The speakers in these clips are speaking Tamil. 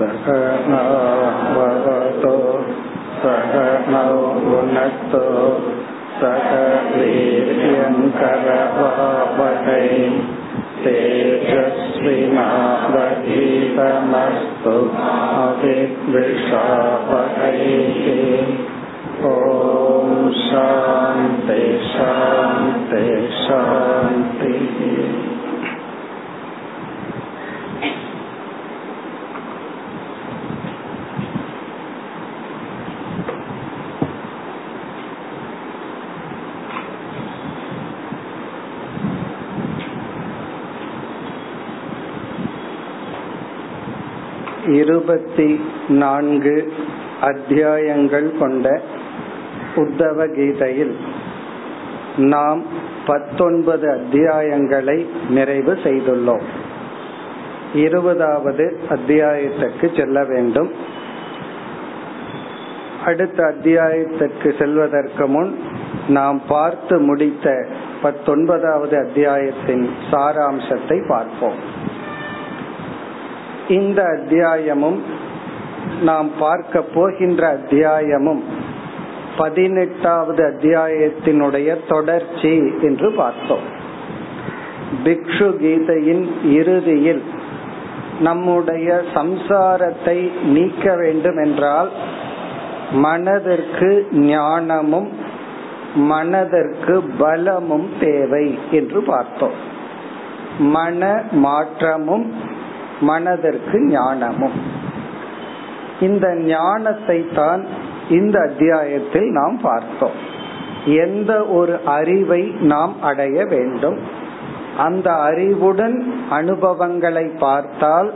सकनाववतो सकनौ भुनक्तो सक वीर्यङ्करवावहै तेजस्विनावधीतमस्तु अभिद्विषावहैः ॐ शान्ति शान्ति शान्तिः இருபத்தி நான்கு அத்தியாயங்கள் கொண்ட உத்தவ கீதையில் நாம் பத்தொன்பது அத்தியாயங்களை நிறைவு செய்துள்ளோம். இருபதாவது அத்தியாயத்திற்கு செல்ல வேண்டும். அடுத்த அத்தியாயத்திற்கு செல்வதற்கு முன் நாம் பார்த்து முடித்த பத்தொன்பதாவது அத்தியாயத்தின் சாராம்சத்தை பார்ப்போம். இந்த அத்தியாயமும் நாம் பார்க்க போகின்ற அத்தியாயமும் பதினெட்டாவது அத்தியாயத்தினுடைய தொடர்ச்சி என்று பார்த்தோம். பிக்ஷு கீதையின் இறுதியில் நம்முடைய சம்சாரத்தை நீக்க வேண்டும் என்றால் மனதிற்கு ஞானமும் மனதிற்கு பலமும் தேவை என்று பார்த்தோம். மன மாற்றமும் மனதிற்கு ஞானமும். இந்த ஞானத்தை தான் இந்த அத்தியாயத்தில் நாம் பார்த்தோம். எந்த ஒரு அறிவை நாம் அடைய வேண்டும். அந்த அறிவுடன் அனுபவங்களை பார்த்தால்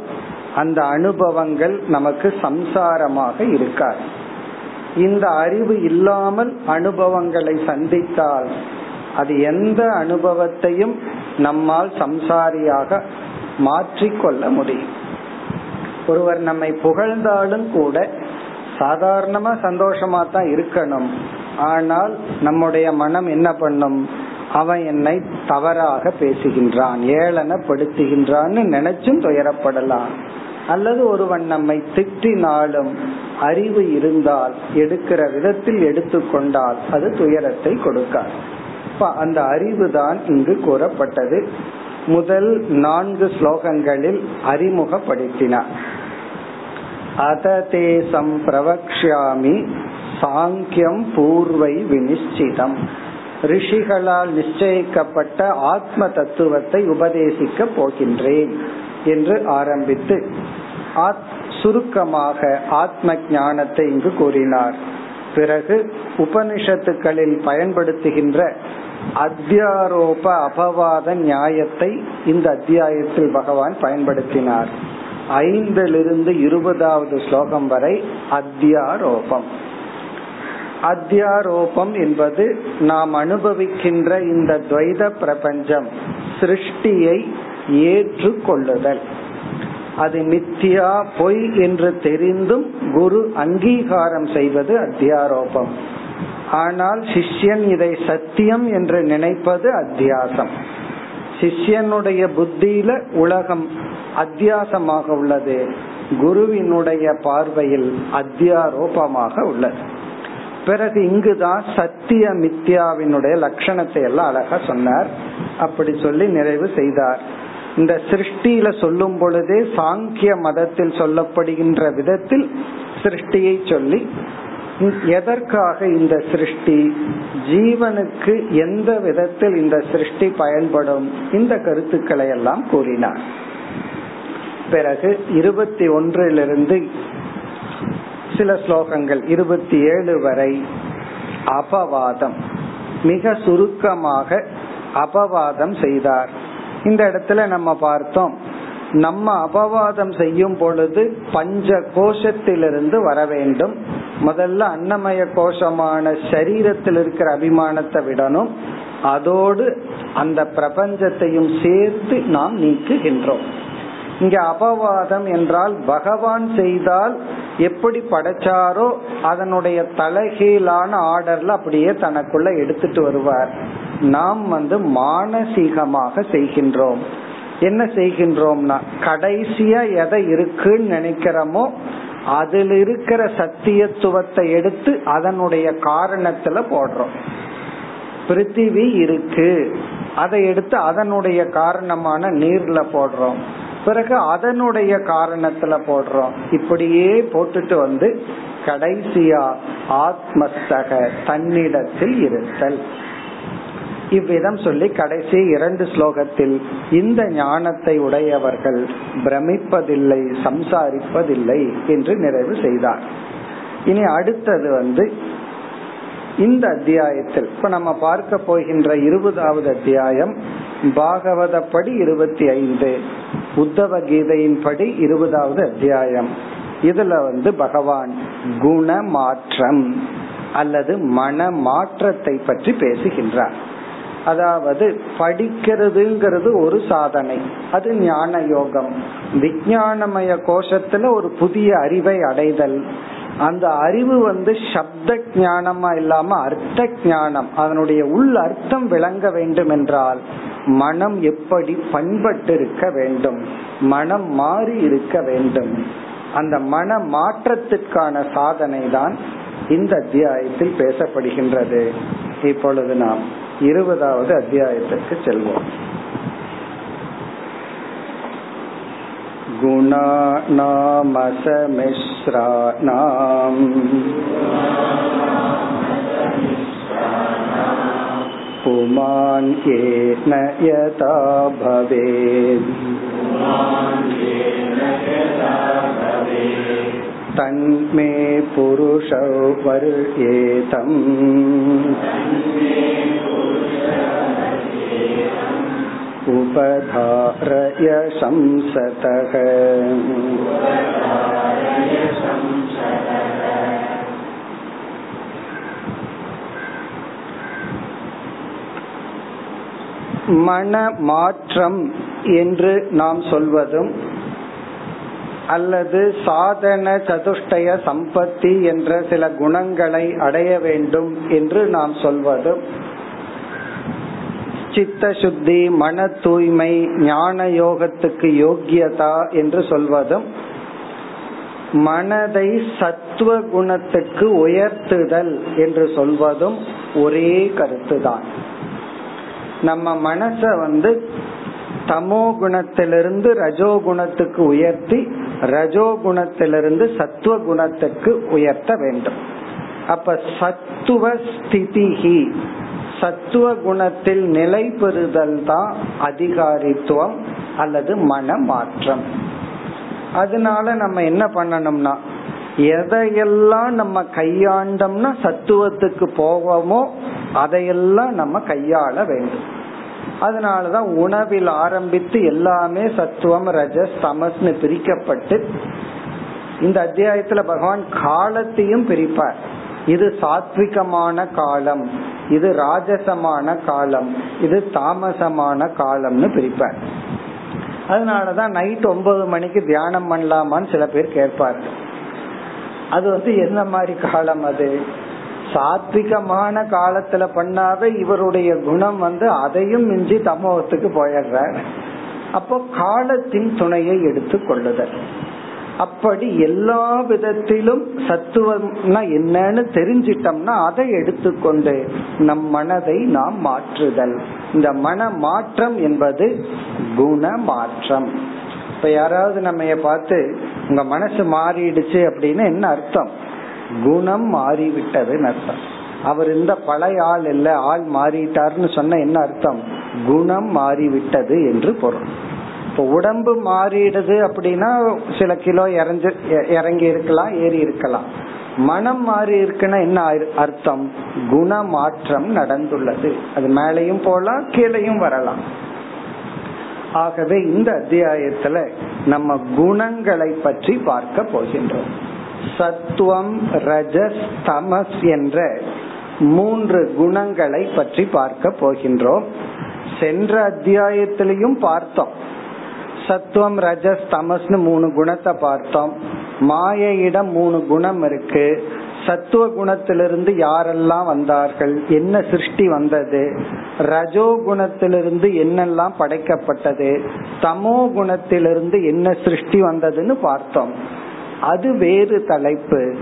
அந்த அனுபவங்கள் நமக்கு சம்சாரமாக இருக்காது. இந்த அறிவு இல்லாமல் அனுபவங்களை சந்தித்தால் அது எந்த அனுபவத்தையும் நம்மால் சம்சாரியாக மாற்றிக்கொள்ள முடியும். ஒருவர் நம்மை புகழ்ந்தாலும் கூட சாதாரணமா சந்தோஷமா தான் இருக்கணும். ஆனால் நம்முடைய மனம் என்ன பண்ணும்? அவன் என்னை தவறாக பேசுகின்றான் ஏளனப்படுத்துகின்றான்னு நினைச்சும் துயரப்படலாம். அல்லது ஒருவன் நம்மை திட்டினாலும் அறிவு இருந்தால் எடுக்கிற விதத்தில் எடுத்துக்கொண்டால் அது துயரத்தை கொடுக்காது. அந்த அறிவு தான் இங்கு கூறப்பட்டது. முதல் நான்கு ஸ்லோகங்களில் அறிமுகப்படுத்தினார் அததே சம்பிரவக்ஷாமி சாங்கியம் பூர்வை வினிச்சிதம் ரிஷிகளால் நிச்சயிக்கப்பட்ட ஆத்ம தத்துவத்தை உபதேசிக்க போகின்றேன் என்று ஆரம்பித்து சுருக்கமாக ஆத்ம ஞானத்தை இங்கு கூறினார். பிறகு உபனிஷத்துக்களில் பயன்படுத்துகின்ற அத்தியாரோப அபவாத நியாயத்தை இந்த அத்தியாயத்தில் பகவான் பயன்படுத்தினார். ஐந்திலிருந்து இருபதாவது ஸ்லோகம் வரை அத்தியாரோபம். அத்தியாரோபம் என்பது நாம் அனுபவிக்கின்ற இந்த துவைத பிரபஞ்சம் சிருஷ்டியை ஏற்றுக்கொள்ளுதல். அது மித்தியா பொய் என்று தெரிந்தும் குரு அங்கீகாரம் செய்வது அத்தியாரோபம். ஆனால் சிஷ்யன் இதை சத்தியம் என்று நினைப்பது அத்தியாசம். சிஷ்யனுடைய புத்தியில உலகம் அத்தியாசமாக உள்ளது. குருவினுடைய பார்வையில் அத்தியாரோபமாக உள்ளது. பிறகு இங்குதான் சத்திய மித்யாவினுடைய லட்சணத்தை எல்லாம் அழகா சொன்னார். அப்படி சொல்லி நிறைவு செய்தார். இந்த சிருஷ்டியில சொல்லும் பொழுதே சாங்கிய மதத்தில் சொல்லப்படுகின்ற விதத்தில் சிருஷ்டியை சொல்லி எதற்காக இந்த சிருஷ்டி? ஜீவனுக்கு எந்த விதத்தில் இந்த சிருஷ்டி பயன்படும்? இந்த கருத்துக்களை எல்லாம் கூறினார். பிறகு இருபத்தி ஒன்றிலிருந்து சில ஸ்லோகங்கள் இருபத்தி ஏழு வரை அபவாதம். மிக சுருக்கமாக அபவாதம் செய்தார். இந்த இடத்துல நம்ம பார்த்தோம் நம்ம அபவாதம் செய்யும் பொழுது பஞ்ச கோஷத்திலிருந்து வர வேண்டும். முதல்ல அன்னமய கோஷமான சரீரத்தில் இருக்கிற அபிமானத்தை விடணும். அதோடு அந்த பிரபஞ்சத்தையும் சேர்த்து நாம் நீக்குகின்றோம். இங்க அபவாதம் என்றால் பகவான் செய்தால் எப்படி படைச்சாரோ அதனுடைய தலைகீழான ஆர்டர்ல அப்படியே தனக்குள்ள எடுத்துட்டு வருவார். நாம் வந்து மானசீகமாக செய்கின்றோம். என்ன செய்கின்றோம்னா கடைசியா எதை இருக்குன்னு நினைக்கிறோமோ அதில் இருக்கிற சத்தியத்துவத்தை எடுத்து அதனுடைய காரணத்துல போடுறோம். பிருத்திவி இருக்கு. அதை எடுத்து அதனுடைய காரணமான நீர்ல போடுறோம். பிறகு அதனுடைய காரணத்துல போடுறோம். இப்படியே போட்டுட்டு வந்து கடைசியா ஆத்மஸ்தக தன்னிடத்தில் இருத்தல். இவ்விதம் சொல்லி கடைசி இரண்டு ஸ்லோகத்தில் இந்த ஞானத்தை உடையவர்கள் பிரமிப்பதில்லை சம்சாரிப்பதில்லை என்று நிறைவு செய்தார். இனி அடுத்தது வந்து இந்த அத்தியாயத்தில் இப்ப நம்ம பார்க்க போகின்ற இருபதாவது அத்தியாயம் பாகவதப்படி இருபத்தி ஐந்து உத்தவ கீதையின் படி இருபதாவது அத்தியாயம். இதுல வந்து பகவான் குண மாற்றம் அல்லது மன மாற்றத்தை பற்றி பேசுகின்றார். அதாவது படிக்கிறதுங்கிறது ஒரு சாதனை. அது ஞான யோகம் விஜயானமய கோஷத்துல ஒரு புதிய அறிவை அடைதல். அந்த அறிவு வந்து சப்த ஞானமா இல்லாம அர்த்த ஞானம். அதனுடைய உள் அர்த்தம் விளங்க வேண்டும் என்றால் மனம் எப்படி பண்பட்டு இருக்க வேண்டும்? மனம் மாறி இருக்க வேண்டும். அந்த மன மாற்றத்திற்கான சாதனை தான் இந்த அத்தியாயத்தில் பேசப்படுகின்றது. இப்பொழுது நாம் இருபதாவது அத்தியாயத்திற்கு செல்வோம் गुणानामसमिश्राणाम् पुमान् येन यथा भवेत् तन्मे पुरुषौ वर्येतम् उपधारय संसतः மன மாற்றம் என்று நாம் சொல்வதும் அல்லது சாதன சதுஷ்டய சம்பத்தி என்ற சில குணங்களை அடைய வேண்டும் என்று நாம் சொல்வதும் சித்த சுத்தி மன தூய்மை ஞான யோகத்துக்கு யோக்கியதா என்று சொல்வதும் மனதை சத்துவ குணத்துக்கு உயர்த்துதல் என்று சொல்வதும் ஒரே கருத்துதான். நம்ம மனச வந்து தமோ குணத்திலிருந்து ரஜோ குணத்துக்கு உயர்த்தி ரஜோ குணத்திலிருந்து சத்துவ குணத்துக்கு உயர்த்த வேண்டும். அப்ப சத்துவ ஸ்திதிகி சத்துவ குணத்தில் நிலை பெறுதல் தான் அதிகாரித்துவம் அல்லது மன மாற்றம் அதனால நம்ம என்ன பண்ணணும்னா எதையெல்லாம் நம்ம கையாண்டோம்னா சத்துவத்துக்கு போவோமோ அதையெல்லாம் நம்ம கையாள வேண்டும். அதனாலதான் உணவில் ஆரம்பித்து எல்லாமே சத்துவம் ரஜஸ் தமஸ்னு பிரிக்கப்பட்டு இந்த அத்தியாயத்துல பகவான் காலத்தையும் பிரிப்பார். இது சாத்விகமான காலம். இது ராஜசமான காலம் இது தாமசமான காலம்னு பிரிப்பார். அதனாலதான் நைட் ஒன்பது மணிக்கு தியானம் பண்ணலாமான்னு சில பேர் கேட்பார்கள் அது வந்து என்ன மாதிரி காலம் அது? சாத்விகமான காலத்துல பண்ணாத இவருடைய குணம் வந்து அதையும் மிஞ்சி தமோகத்துக்கு போயிடுற அப்போ காலத்தின் துணையை எடுத்து கொள்ளுதல். அப்படி எல்லா விதத்திலும் சத்துவம்னா என்னன்னு தெரிஞ்சிட்டோம்னா அதை எடுத்துக்கொண்டு நம் மனதை நாம் மாற்றுதல். இந்த மன மாற்றம் என்பது குண மாற்றம் இப்ப யாராவது நம்ம பார்த்து உங்க மனசு மாறிடுச்சு அப்படின்னு என்ன அர்த்தம்? குணம் மாறிவிட்டதுன்னு அர்த்தம். அவர் இந்த பழைய ஆள் இல்ல ஆள் மாறிட்டார்னு சொன்ன என்ன அர்த்தம்? குணம் மாறிவிட்டது என்று பொருள். இப்போ உடம்பு மாறிடுது அப்படின்னா சில கிலோ இறஞ்சு இறங்கி இருக்கலாம் ஏறி இருக்கலாம். மனம் மாறி இருக்குன்னா என்ன அர்த்தம்? குண மாற்றம் நடந்துள்ளது. அது மேலையும் போலாம் கீழையும் வரலாம். ஆகவே இந்த அத்தியாயத்துல நம்ம குணங்களை பற்றி பார்க்க போகின்றோம். சத்துவம் ரஜஸ் தமஸ் என்ற மூன்று குணங்களை பற்றி பார்க்க போகின்றோம். சென்ற அத்தியாயத்திலையும் பார்த்தோம். சத்துவம் ரஜஸ் தமஸ்னு மூணு குணத்தை பார்த்தோம். மாயையிடம் மூணு குணம் இருக்கு. சத்துவ குணத்திலிருந்து யாரெல்லாம் வந்தார்கள்? என்ன சிருஷ்டி வந்தது? ரஜோ குணத்திலிருந்து என்னெல்லாம் படைக்கப்பட்டது? தமோ குணத்திலிருந்து என்ன சிருஷ்டி வந்ததுன்னு பார்த்தோம். அது வேறு தலைப்பு.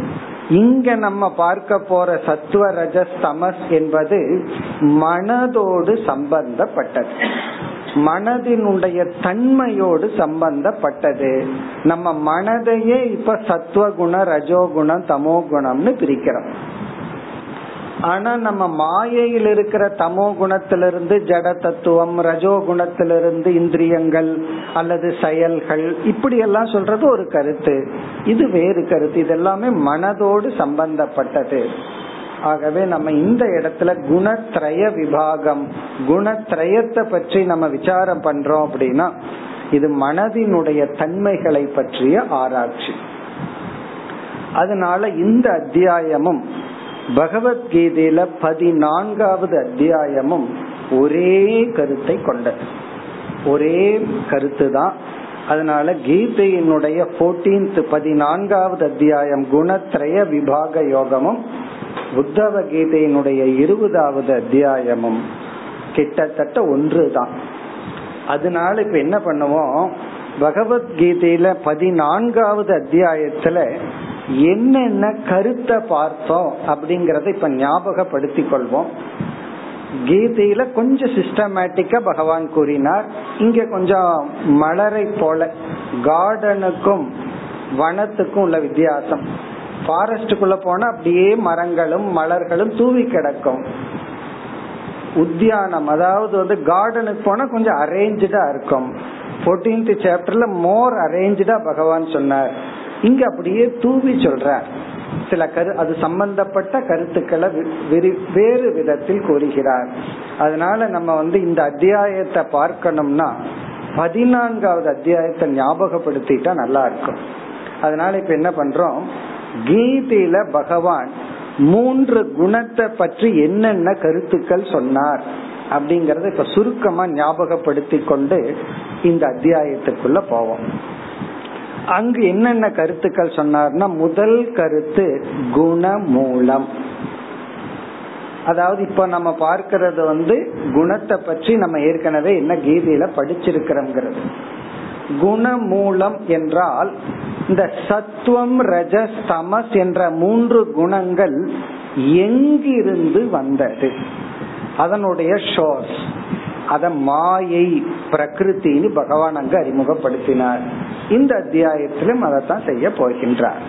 இங்க நம்ம பார்க்க போற சத்துவ ரஜஸ் தமஸ் என்பது மனதோடு சம்பந்தப்பட்டது. மனதினுடைய தன்மையோடு சம்பந்தப்பட்டது. நம்ம மனதையே இப்ப சத்துவகுண ரஜோகுணம் தமோ குணம்னு பிரிக்கிறோம். ஆனா நம்ம மாயையில் இருக்கிற தமோ குணத்திலிருந்து ஜட தத்துவம் ரஜோ குணத்திலிருந்து இந்திரியங்கள் அல்லது செயல்கள் இப்படி எல்லாம் சொல்றது ஒரு கருத்து. இது வேறு கருத்து. இதெல்லாமே மனதோடு சம்பந்தப்பட்டது. ஆகவே நம்ம இந்த இடத்துல குணத்ரய விபாகம். குணத்ரயத்தை பற்றி நம்ம விசாரம் பண்றோம் அப்படின்னா இது மனதினுடைய தன்மைகளை பற்றிய ஆராய்ச்சி. அதனால இந்த அத்தியாயமும் பகவத்கீதையில பதினான்காவது அத்தியாயமும் ஒரே கருத்தை கொண்டது. ஒரே கருத்து தான். அதனால கீதையினுடைய போர்டீன்த் பதினான்காவது அத்தியாயம் குணத்ரய விபாக யோகமும் புத்தவ கீதையினுடைய இருபதாவது அத்தியாயமும் கிட்டத்தட்ட ஒன்று தான் அதனால இப்ப என்ன பண்ணுவோம்? பகவத்கீதையில பதினான்காவது அத்தியாயத்துல என்னென்ன கருத்தை பார்த்தோம் அப்படிங்கறத இப்ப ஞாபகப்படுத்திக் கொள்வோம். கீதையில கொஞ்சம் சிஸ்டமேட்டிக்கா பகவான் கூறினார். இங்க கொஞ்சம் மலரை போல கார்டனுக்கும் வனத்துக்கும் உள்ள வித்தியாசம். ஃபாரஸ்டுக்குள்ள போனா அப்படியே மரங்களும் மலர்களும் தூவி கிடக்கும். உத்தியானம் அதாவது வந்து கார்டனுக்கு போனா கொஞ்சம் அரேஞ்சா இருக்கும். போர்டீன்த் சாப்டர்ல மோர் அரேஞ்சா பகவான் சொன்னார். இங்க அப்படியே தூவி சொல்ற சில கரு அது சம்பந்தப்பட்ட கருத்துக்களை வேறு விதத்தில் கூறுகிறார். அதனால நம்ம வந்து இந்த அத்தியாயத்தை பார்க்கணும்னா பதினான்காவது அத்தியாயத்தை ஞாபகப்படுத்திட்டா நல்லா இருக்கும். அதனால இப்ப என்ன பண்றோம்? கீதையில பகவான் மூன்று குணத்தை பற்றி என்னென்ன கருத்துக்கள் சொன்னார் அப்படிங்கறத இப்ப சுருக்கமா ஞாபகப்படுத்தி கொண்டு இந்த அத்தியாயத்துக்குள்ள போவோம். அங்கு என்னென்ன கருத்துக்கள் சொன்னார்னா முதல் கருத்து குணமூலம். அதாவது இப்ப நம்ம பார்க்கறது வந்து குணத்தை பற்றி நம்ம ஏற்கனவே என்ன கீதையில படிச்சிருக்கிறோம் குணமூலம் என்றால் இந்த சத்துவம் ரஜஸ் தமஸ் என்ற மூன்று குணங்கள் எங்கிருந்து வந்தது? அதனுடைய ஷோர்ஸ் அத மாயை பிரகிருத்தின்னு பகவான் அங்கு அறிமுகப்படுத்தினார். இந்த அத்தியாயத்திலும் அதைத்தான் செய்ய போகின்றார்.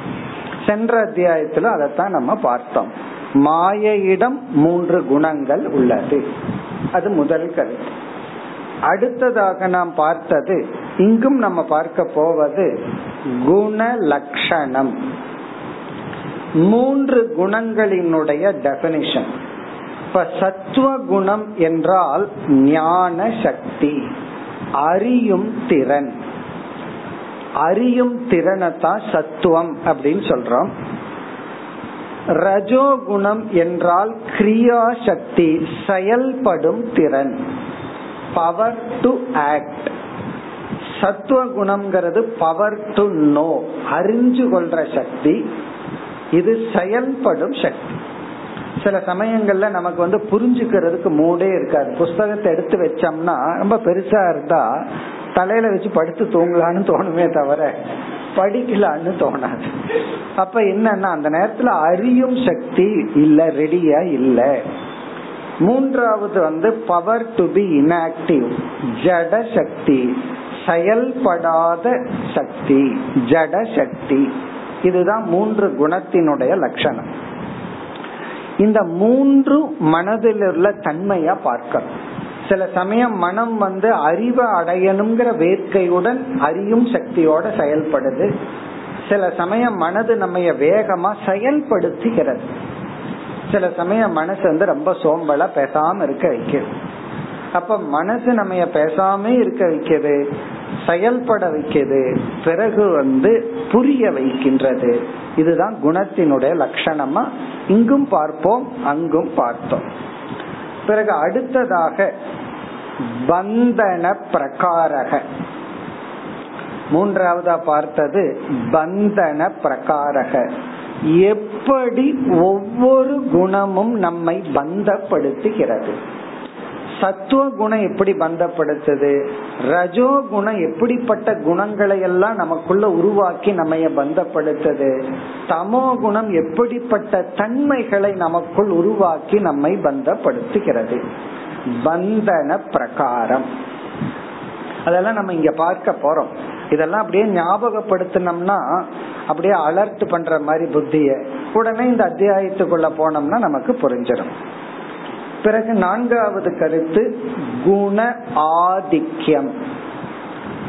சென்ற அத்தியாயத்திலும் அதைத்தான் நம்ம பார்த்தோம். மாயையிடம் மூன்று குணங்கள் உள்ளது. அது முதல் கருத்து. அடுத்ததாக நாம் பார்த்தது இங்கும் நம்ம பார்க்க போவது குண லட்சணம் மூன்று குணங்களினுடைய டெபனிஷன் இப்ப சத்துவ குணம் என்றால் ஞான சக்தி அறியும் திறன். அறியும் திறனை தான் சத்துவம் அப்படின்னு சொல்றோம். ரஜோகுணம் என்றால் கிரியா சக்தி செயல்படும் திறன். பவர் டு ஆக்ட் சத்துவ குணம்ங்கிறது பவர் டு நோ அறிஞ்சு கொள்ற சக்தி இது செயல்படும் சக்தி. சில சமயங்கள்ல நமக்கு வந்து புரிஞ்சுக்கிறதுக்கு மூடே இருக்காது. புஸ்தகத்தை எடுத்து வச்சோம்னா ரொம்ப பெருசா இருந்தா தலையில வச்சு படுத்து தூங்கலான்னு தோணுமே தவிர படிக்கலான்னு தோணாது. அப்ப என்னன்னா அந்த நேரத்துல அறியும் சக்தி இல்ல ரெடியா இல்ல. மூன்றாவது வந்து பவர் டு பி இன்ஆக்டிவ் ஜட சக்தி. செயல்படாத சக்தி ஜட சக்தி. இதுதான் மூன்று குணத்தினுடைய லட்சணம். இந்த மூன்று மனதில் உள்ள தன்மையா பார்க்கணும். சில சமயம் மனம் வந்து அறிவை அடையணுங்கிற வேட்கையுடன் அறியும் சக்தியோட செயல்படுது. சில சமயம் மனது நம்ம வேகமா செயல்படுத்துகிறது. சில சமயம் மனசு வந்து ரொம்ப சோம்பலா பேசாம இருக்க வைக்கிறது அப்ப மனசு நம்ம பேசாம இருக்க வைக்கிறது செயல்பட வைக்கிறது பிறகு வந்து புரிய வைக்கின்றது. இதுதான் குணத்தினுடைய லட்சணமா இங்கும் பார்ப்போம் அங்கும் பார்த்தோம். பிறகு அடுத்ததாக பந்தன பிரகாரக. மூன்றாவதா பார்த்தது பந்தன பிரகாரக. எப்படி ஒவ்வொரு குணமும் நம்மை பந்தப்படுத்துகிறது? சத்துவ குணம் எப்படி பந்தப்படுத்துது? ரஜோ குணம் எப்படிப்பட்ட குணங்களை எல்லாம் நமக்குள்ள உருவாக்கி நம்ம பந்தப்படுத்துது? தமோ குணம் எப்படிப்பட்ட தன்மைகளை நமக்குள் உருவாக்கி நம்மை பந்தப்படுத்துகிறது? பந்தன பிரகாரம். அதெல்லாம் நம்ம இங்க பார்க்க போறோம். இதெல்லாம் அப்படியே ஞாபகப்படுத்தினோம்னா அப்படியே அலர்ட் பண்ற மாதிரி புத்திய உடனே இந்த அத்தியாயத்துக்குள்ள போனோம்னா நமக்கு புரிஞ்சிடும். பிறகு நான்காவது கருத்து குண ஆதிக்கியம்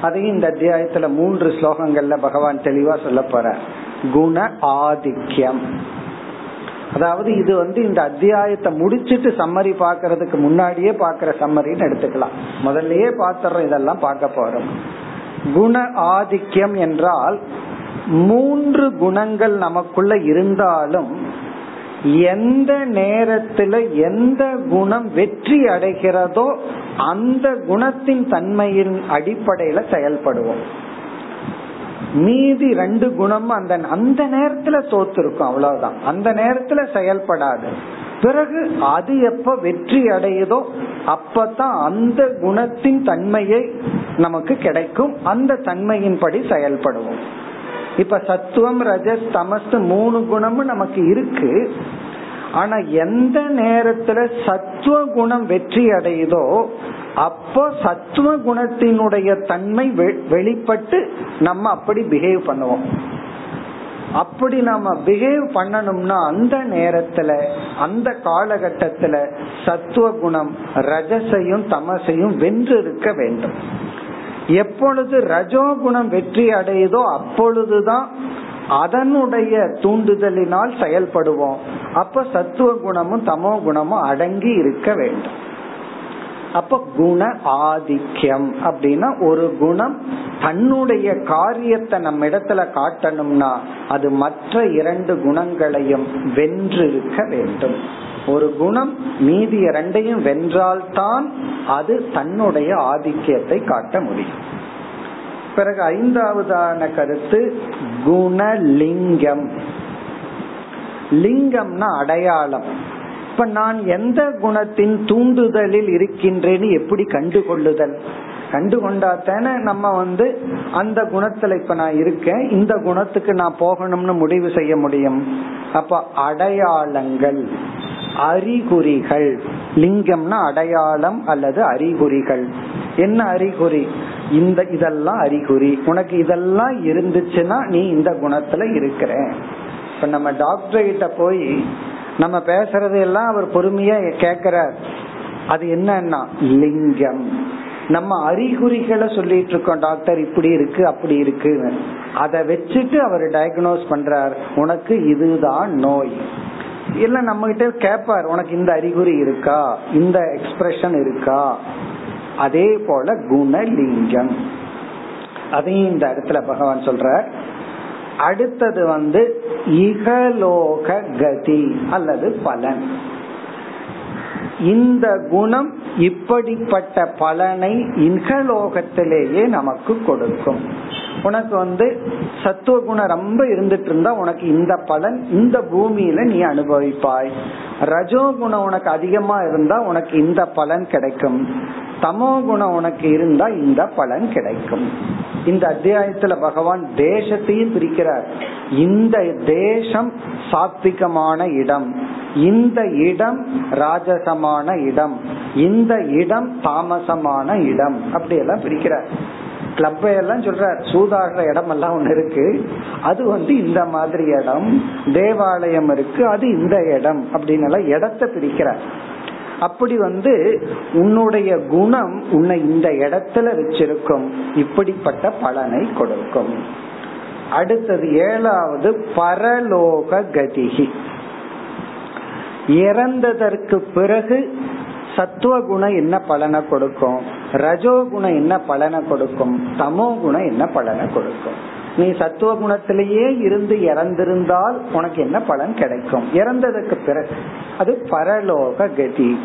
அதையும் இந்த அத்தியாயத்துல மூன்று ஸ்லோகங்கள்ல பகவான் தெளிவா சொல்ல போற குண ஆதிக்கியம் அதாவது இது வந்து இந்த அத்தியாயத்தை முடிச்சிட்டு சம்மரி பாக்கிறதுக்கு முன்னாடியே பாக்குற சம்மரின்னு எடுத்துக்கலாம். முதல்லயே பாத்துறோம் இதெல்லாம் பார்க்க போறோம். குண ஆதிக்கியம் என்றால் மூன்று குணங்கள் நமக்குள்ள இருந்தாலும் எந்த நேரத்துல எந்த குணம் வெற்றி அடைகிறதோ அந்த குணத்தின் தன்மையின் அடிப்படையில செயல்படுவோம். மீதி ரெண்டு குணம் அந்த அந்த நேரத்துல தோத்துருக்கும் அவ்வளவுதான். அந்த நேரத்துல செயல்படாது. பிறகு அது எப்ப வெற்றி அடையுதோ அப்பதான் அந்த குணத்தின் தன்மையை நமக்கு கிடைக்கும். அந்த தன்மையின்படி செயல்படுவோம். இப்ப சத்துவம் ரஜஸ் தமஸ் மூணு குணமும் நமக்கு இருக்கு. ஆனா எந்த நேரத்துல சத்துவ குணம் வெற்றி அடையுதோ அப்போ சத்துவ குணத்தினுடைய தன்மை வெளிப்பட்டு நம்ம அப்படி பிஹேவ் பண்ணுவோம். அப்படி நாம பிஹேவ் பண்ணணும்னா அந்த நேரத்துல அந்த காலகட்டத்துல சத்துவ குணம் ரஜசையும் தமசையும் வென்று இருக்க வேண்டும். எப்பொழுது ரஜோகுணம் வெற்றி அடையுதோ அப்பொழுதுதான் அதனுடைய தூண்டுதலினால் செயல்படுவோம். அப்ப சத்துவ குணமும் தமோ குணமும் அடங்கி இருக்க வேண்டும். அப்ப குண ஆதிக்கியம் அப்படின்னா ஒரு குணம் தன்னுடைய காரியத்தை நம்ம இடத்துல காட்டணும்னா அது மற்ற இரண்டு குணங்களையும் வென்றிருக்க வேண்டும். ஒரு குணம் மீதி இரண்டையும் வென்றால்தான் அது தன்னுடைய ஆதிக்கியத்தை காட்ட முடியும். பிறகு ஐந்தாவதான கருத்து குணலிங்கம். லிங்கம்னா அடையாளம். இப்ப நான் எந்த குணத்தின் தூண்டுதலில் இருக்கின்றேன்னு எப்படி கண்டுகொள்ளுதல்? கண்டு கொண்டாத்தானே நம்ம வந்து அந்த குணத்துல இப்ப நான் இருக்கேன் இந்த குணத்துக்கு நான் போகணும்னு முடிவு செய்ய முடியும். அப்ப அடையாளங்கள் அறிகுறிகள். லிங்கம்னா அடையாளம் அல்லது அறிகுறிகள். என்ன அறிகுறி? இந்த இதெல்லாம் அறிகுறி. உனக்கு இதெல்லாம் இருந்துச்சுன்னா நீ இந்த குணத்துல இருக்கிற. இப்ப நம்ம டாக்டர் கிட்ட போய் நம்ம பேசுறது எல்லாம் அவர் பொறுமையா கேக்குறார். அது என்னன்னா லிங்கம். நம்ம அறிகுறிகளை சொல்லிட்டு இருக்கோம் டாக்டர் இப்படி இருக்கு அப்படி இருக்கு அதை வச்சுட்டு அவர் டயக்னோஸ் பண்றார். உனக்கு இதுதான் நோய். இல்ல நம்ம கிட்ட கேட்பார் உனக்கு இந்த அறிகுறி இருக்கா? இந்த எக்ஸ்பிரஷன் இருக்கா? அதே போல குணலிங்கம். அதையும் இந்த இடத்துல பகவான் சொல்ற அடுத்தது வந்து இகலோக கதி அல்லது பலன். இந்த குணம் இப்படிப்பட்ட பலனை இகலோகத்திலேயே நமக்கு கொடுக்கும். உனக்கு வந்து சத்துவ குணம் ரொம்ப இருந்துட்டு இருந்தா உனக்கு இந்த பலன் இந்த பூமியில நீ அனுபவிப்பாய். ரஜோ குணம் உனக்கு அதிகமா இருந்தா உனக்கு இந்த பலன் கிடைக்கும். தமோ குணம் உனக்கு இருந்தா இந்த பலன் கிடைக்கும். இந்த அத்தியாயத்துல பகவான் தேசத்தையும் பிரிக்கிறார். இந்த தேசம் சாத்விகமான இடம். இந்த இடம் ராஜசமான இடம். இந்த இடம் தாமசமான இடம். அப்படி எல்லாம் பிரிக்கிறார். கிளப்பை எல்லாம் சொல்ற சூதாடுற இடம் எல்லாம் ஒண்ணு இருக்கு. அது வந்து இந்த மாதிரி இடம் தேவாலயம் இருக்கு அது இந்த இடம் அப்படின்னு எல்லாம் இடத்தை பிரிக்கிற அப்படி வந்து உன்னுடைய குணம் உன்னை இந்த இடத்துல வச்சிருக்கும். இப்படிப்பட்ட பலனை கொடுக்கும். அடுத்தது ஏழாவது பரலோக கதிகி. இறந்ததற்கு பிறகு சத்துவ குணம் என்ன பலனை கொடுக்கும்? ரஜோ குணம் என்ன பலனை கொடுக்கும்? தமோ குணம் என்ன பலனை கொடுக்கும்? நீ சத்துவ குணத்திலேயே இருந்து இறந்திருந்தால் உனக்கு என்ன பலன் கிடைக்கும்? இறந்ததுக்கு பிறகு. அது பரலோக கதி.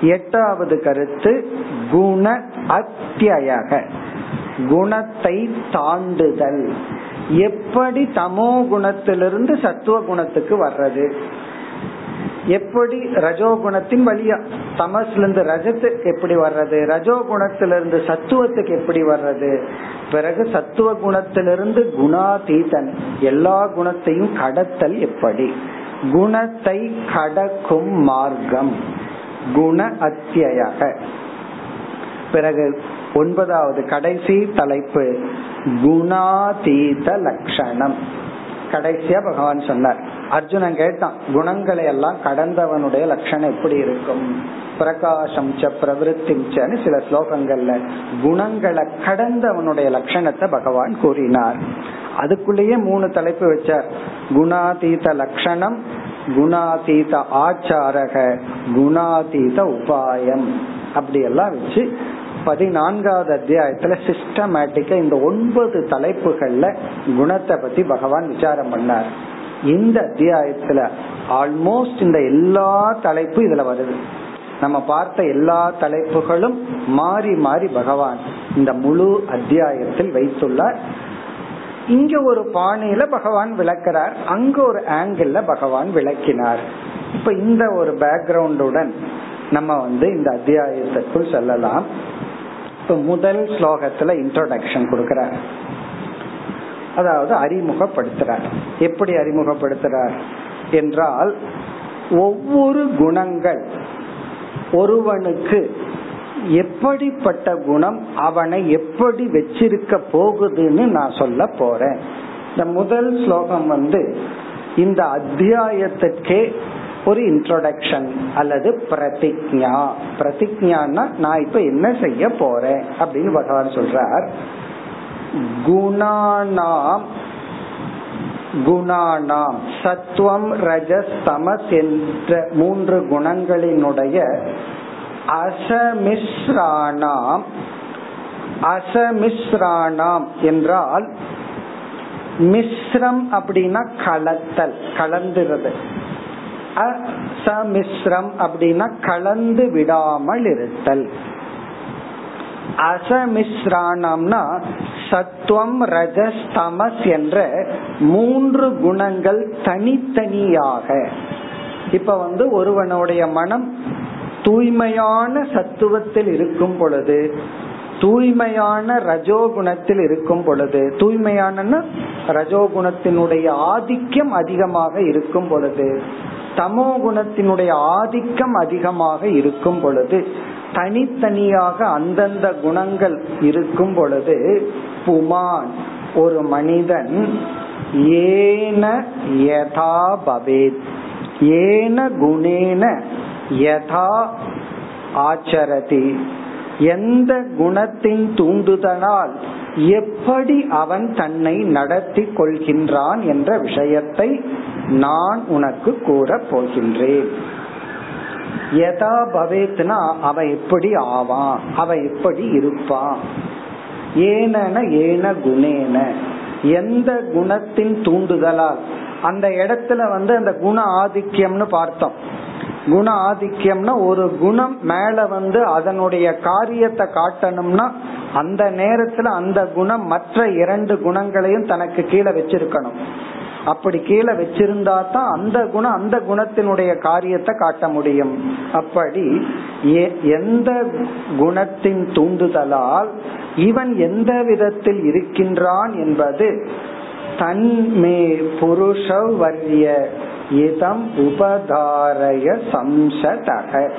எட்டாவது கருத்து குண அத்தியக. குணத்தை தாண்டுதல். எப்படி தமோ குணத்திலிருந்து சத்துவ குணத்துக்கு வர்றது? எப்படி ரஜோகுணத்தின் வழியா? தமஸ்ல இருந்து ரஜத்துக்கு எப்படி வர்றது? ரஜோகுணத்திலிருந்து சத்துவத்துக்கு எப்படி வர்றது? பிறகு சத்துவ குணத்திலிருந்து குணாதீதன். எல்லா குணத்தையும் கடத்தல் எப்படி? குணத்தை கடக்கும் மார்க்கம். குண அத்தியக பிறகு ஒன்பதாவது கடைசி தலைப்பு. குணாதீத லட்சணம் கடைசியா பகவான் சொன்னார். அர்ஜுனன் கேட்டான் குணங்களை எல்லாம் கடந்தவனுடைய லட்சணம் எப்படி இருக்கும்? பிரகாசம் ச பிரவருத்தின்னு சில ஸ்லோகங்கள்ல குணங்களை கடந்தவனுடைய லட்சணத்தை பகவான் கூறினார். அதுக்குள்ளேயே மூணு தலைப்பு வச்சார். குணாதீத லட்சணம் குணாதீத ஆச்சாரக குணாதீத உபாயம். அப்படி எல்லாம் வச்சு பதினான்காவது அத்தியாயத்துல சிஸ்டமேட்டிக்கா இந்த ஒன்பது தலைப்புகள்ல குணத்தை பத்தி பகவான் விசாரம் பண்ணார். இந்த அத்தியாயத்துல ஆல்மோஸ்ட் இந்த எல்லா தலைப்பு இதுல வருது. நம்ம பார்த்த எல்லா தலைப்புகளும் மாறி மாறி பகவான் இந்த முழு அத்தியாயத்தில் வைத்துள்ளார். இங்க ஒரு பாணியில பகவான் விளக்கிறார். அங்க ஒரு ஆங்கிள் பகவான் விளக்கினார். இப்ப இந்த ஒரு பேக்ரவுண்டுடன் நம்ம வந்து இந்த அத்தியாயத்திற்குள் செல்லலாம். இப்ப முதல் ஸ்லோகத்துல இன்ட்ரோடக்ஷன் கொடுக்கிறார். அதாவது அறிமுகப்படுத்துறார். எப்படி அறிமுகப்படுத்துறார்? என்றால் ஒவ்வொரு குணங்கள் ஒருவனுக்கு எப்படிப்பட்ட குணம் அவனை எப்படி வச்சிருக்க போகுதுன்னு நான் சொல்ல போறேன். இந்த முதல் ஸ்லோகம் வந்து இந்த அத்தியாயத்திற்கே ஒரு இன்ட்ரோடக்ஷன் அல்லது பிரதிஜா பிரதிஜான்னா நான் இப்ப என்ன செய்ய போறேன் அப்படின்னு பகவான் சொல்றார். குணானாம் குணானாம். சத்துவம் ரஜஸ் தமஸ் என்ற மூன்று குணங்களினுடைய அசமிஸ்ராணாம் அசமிஸ்ராணாம் என்றால் மிஸ்ரம் அப்படின்னா கலத்தல் கலந்துறது. அசமிஸ்ரம் அப்படின்னா கலந்து விடாமல் இருத்தல். அசமிஸ்ராணம்னா சத்துவம் ரஜஸ் தமஸ் என்ற மூன்று குணங்கள் தனித்தனியாக. இப்ப வந்து ஒருவனுடைய மனம் தூய்மையான சத்துவத்தில் இருக்கும் பொழுது தூய்மையான ரஜோகுணத்தில் இருக்கும் பொழுது தூய்மையான ரஜோகுணத்தினுடைய ஆதிக்கம் அதிகமாக இருக்கும் பொழுது தமோ குணத்தினுடைய ஆதிக்கம் அதிகமாக இருக்கும் பொழுது தனித்தனியாக அந்தந்த குணங்கள் இருக்கும் பொழுது புமான் ஒரு மனிதன் ஏன யதா பவேத். ஏன குணேன யதா ஆச்சரதி. எந்த குணத்தின் தூண்டுதலால் எப்படி அவன் தன்னை நடத்தி கொள்கின்றான் என்ற விஷயத்தை நான் உனக்கு கூற போகின்றேன். எதா பவேத்னா அவன் எப்படி ஆவான்? அவன் எப்படி இருப்பான்? ஏன ஏன குணேன. எந்த குணத்தின் தூண்டுதலால்? அந்த இடத்துல வந்து அந்த குண ஆதிக்கியம்னு பார்த்தோம். குண ஆதிக்கியம்னா ஒரு குணம் மேல வந்து அதனுடைய காரியத்தை காட்டணும்னா அந்த நேரத்துல அந்த குணம் மற்ற இரண்டு குணங்களையும் தனக்கு கீழே வச்சிருக்கணும். அப்படி கீழே வச்சிருந்தா தான் அந்த குணம் அந்த குணத்தினுடைய காரியத்தை காட்ட முடியும். அப்படி எந்த குணத்தின் தூண்டுதலால் இவன் எந்த விதத்தில் இருக்கின்றான் என்பது தன்மே புருஷ வர்ய இதம் உபதாரய சம்சதக.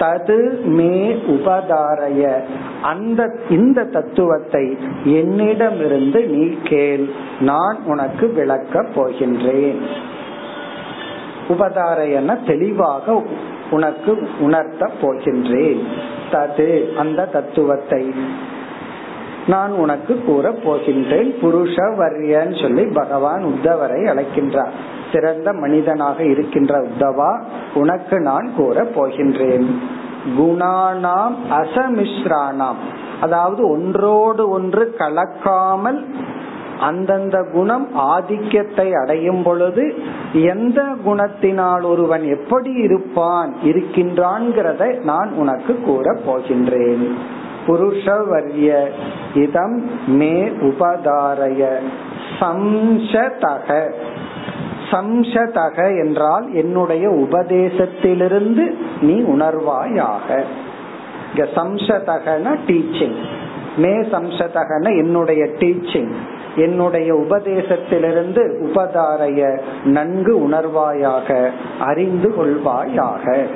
தது மே உபதாரய. அந்த இந்த தத்துவத்தை என்னிடமிருந்து நீ கேள். நான் உனக்கு விளக்க போகின்றேன். உபதாரையன தெளிவாக உனக்கு உணர்த்த போகின்றேன். தது அந்த தத்துவத்தை நான் உனக்கு கூற போகின்றேன். புருஷ வரியன்னு சொல்லி பகவான் உத்தவரை அழைக்கின்றார். சிறந்த மனிதனாக இருக்கின்ற உத்தவா உனக்கு நான் கூற போகின்றேன். குணானாம் அசமிஸ்ரானாம். அதாவது ஒன்றோடு ஒன்று கலக்காமல் அந்தந்த குணம் ஆதிக்கத்தை அடையும் பொழுது எந்த குணத்தினால் ஒருவன் எப்படி இருப்பான் இருக்கின்றான்கிறத நான் உனக்கு கூற போகின்றேன். புருஷவர்ய இதம் மே உபதாரய சம்சதக. சம்சதக என்றால் என்னுடைய உபதேசத்திலிருந்து நீ உணர்வாயாக. சம்சதகன டீச்சிங் மே சம்சதகன என்னுடைய டீச்சிங் என்னுடைய உபதேசத்திலிருந்து உபதாரைய நன்கு உணர்வாயாக அறிந்து கொள்வாயாக.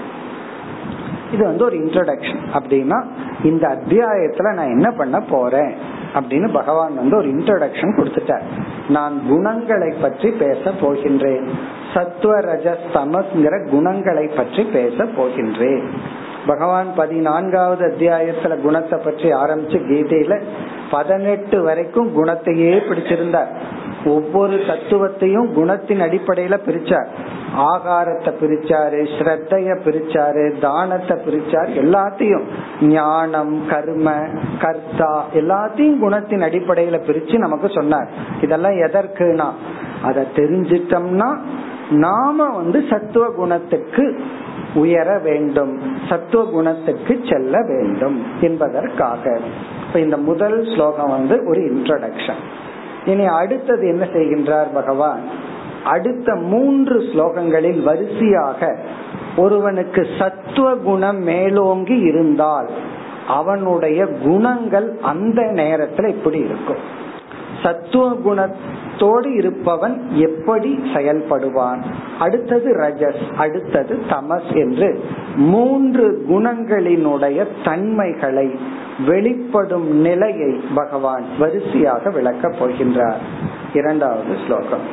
இது வந்து ஒரு இன்ட்ரடக்ஷன் அப்படின்னா இந்த அத்தியாயத்துல நான் என்ன பண்ண போறேன்? அப்படின்னு பகவான் வந்து ஒரு இன்ட்ரடக்ஷன் கொடுத்துட்டார். நான் குணங்களை பற்றி பேச போகின்றேன். சத்துவ ரஜஸ் தமஸ்ங்கிற குணங்களை பற்றி பேச போகின்றேன். பகவான் பதினான்காவது அத்தியாயத்துல குணத்தை பற்றி ஆரம்பிச்சு கீதையில பதினெட்டு வரைக்கும் குணத்தையே பிடிச்சிருந்தார். ஒவ்வொரு தத்துவத்தையும் குணத்தின் அடிப்படையில பிரிச்சார். ஆகாரத்தை பிரிச்சாரு ஸ்ரத்தைய பிரிச்சாரு தானத்தை பிரிச்சார் எல்லாத்தையும் ஞானம் கர்ம கர்த்தா எல்லாத்தையும் குணத்தின் அடிப்படையில பிரிச்சு நமக்கு சொன்னார். இதெல்லாம் எதற்குனா அதை தெரிஞ்சிட்டோம்னா நாம வந்து சத்துவ குணத்துக்கு உயர வேண்டும் சத்துவ குணத்துக்கு செல்ல வேண்டும் என்பதற்காக. இப்ப இந்த முதல் ஸ்லோகம் வந்து ஒரு இன்ட்ரடக்ஷன் இனி அடுத்தது என்ன செய்கின்றார் பகவான்? அடுத்த மூன்று ஸ்லோகங்களில் வரிசையாக ஒருவனுக்கு சத்துவ குணம் மேலோங்கி இருந்தால் அவனுடைய குணங்கள் அந்த நேரத்துல இப்படி இருக்கும். சத்துவ குணத்தோடு இருப்பவன் எப்படி செயல்படுவான்? அடுத்தது ரஜஸ் அடுத்தது தமஸ் என்று மூன்று குணங்களினுடைய தன்மைகளை வெளிப்படும் நிலையை பகவான் வரிசையாக விளக்கப் போகின்றார் இரண்டாவது ஸ்லோகம்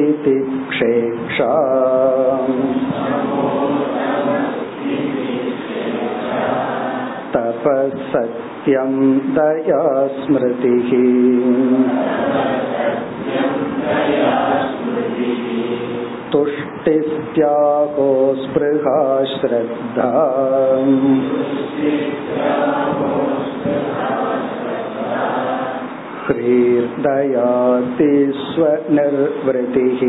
समोदमस्तितिक्षेक्षा तपःसत्यं दया स्मृतिः तुष्टिस्त्यागो स्पृहा श्रद्धा ह्रीर्दयाति स्वनिर्वृतिः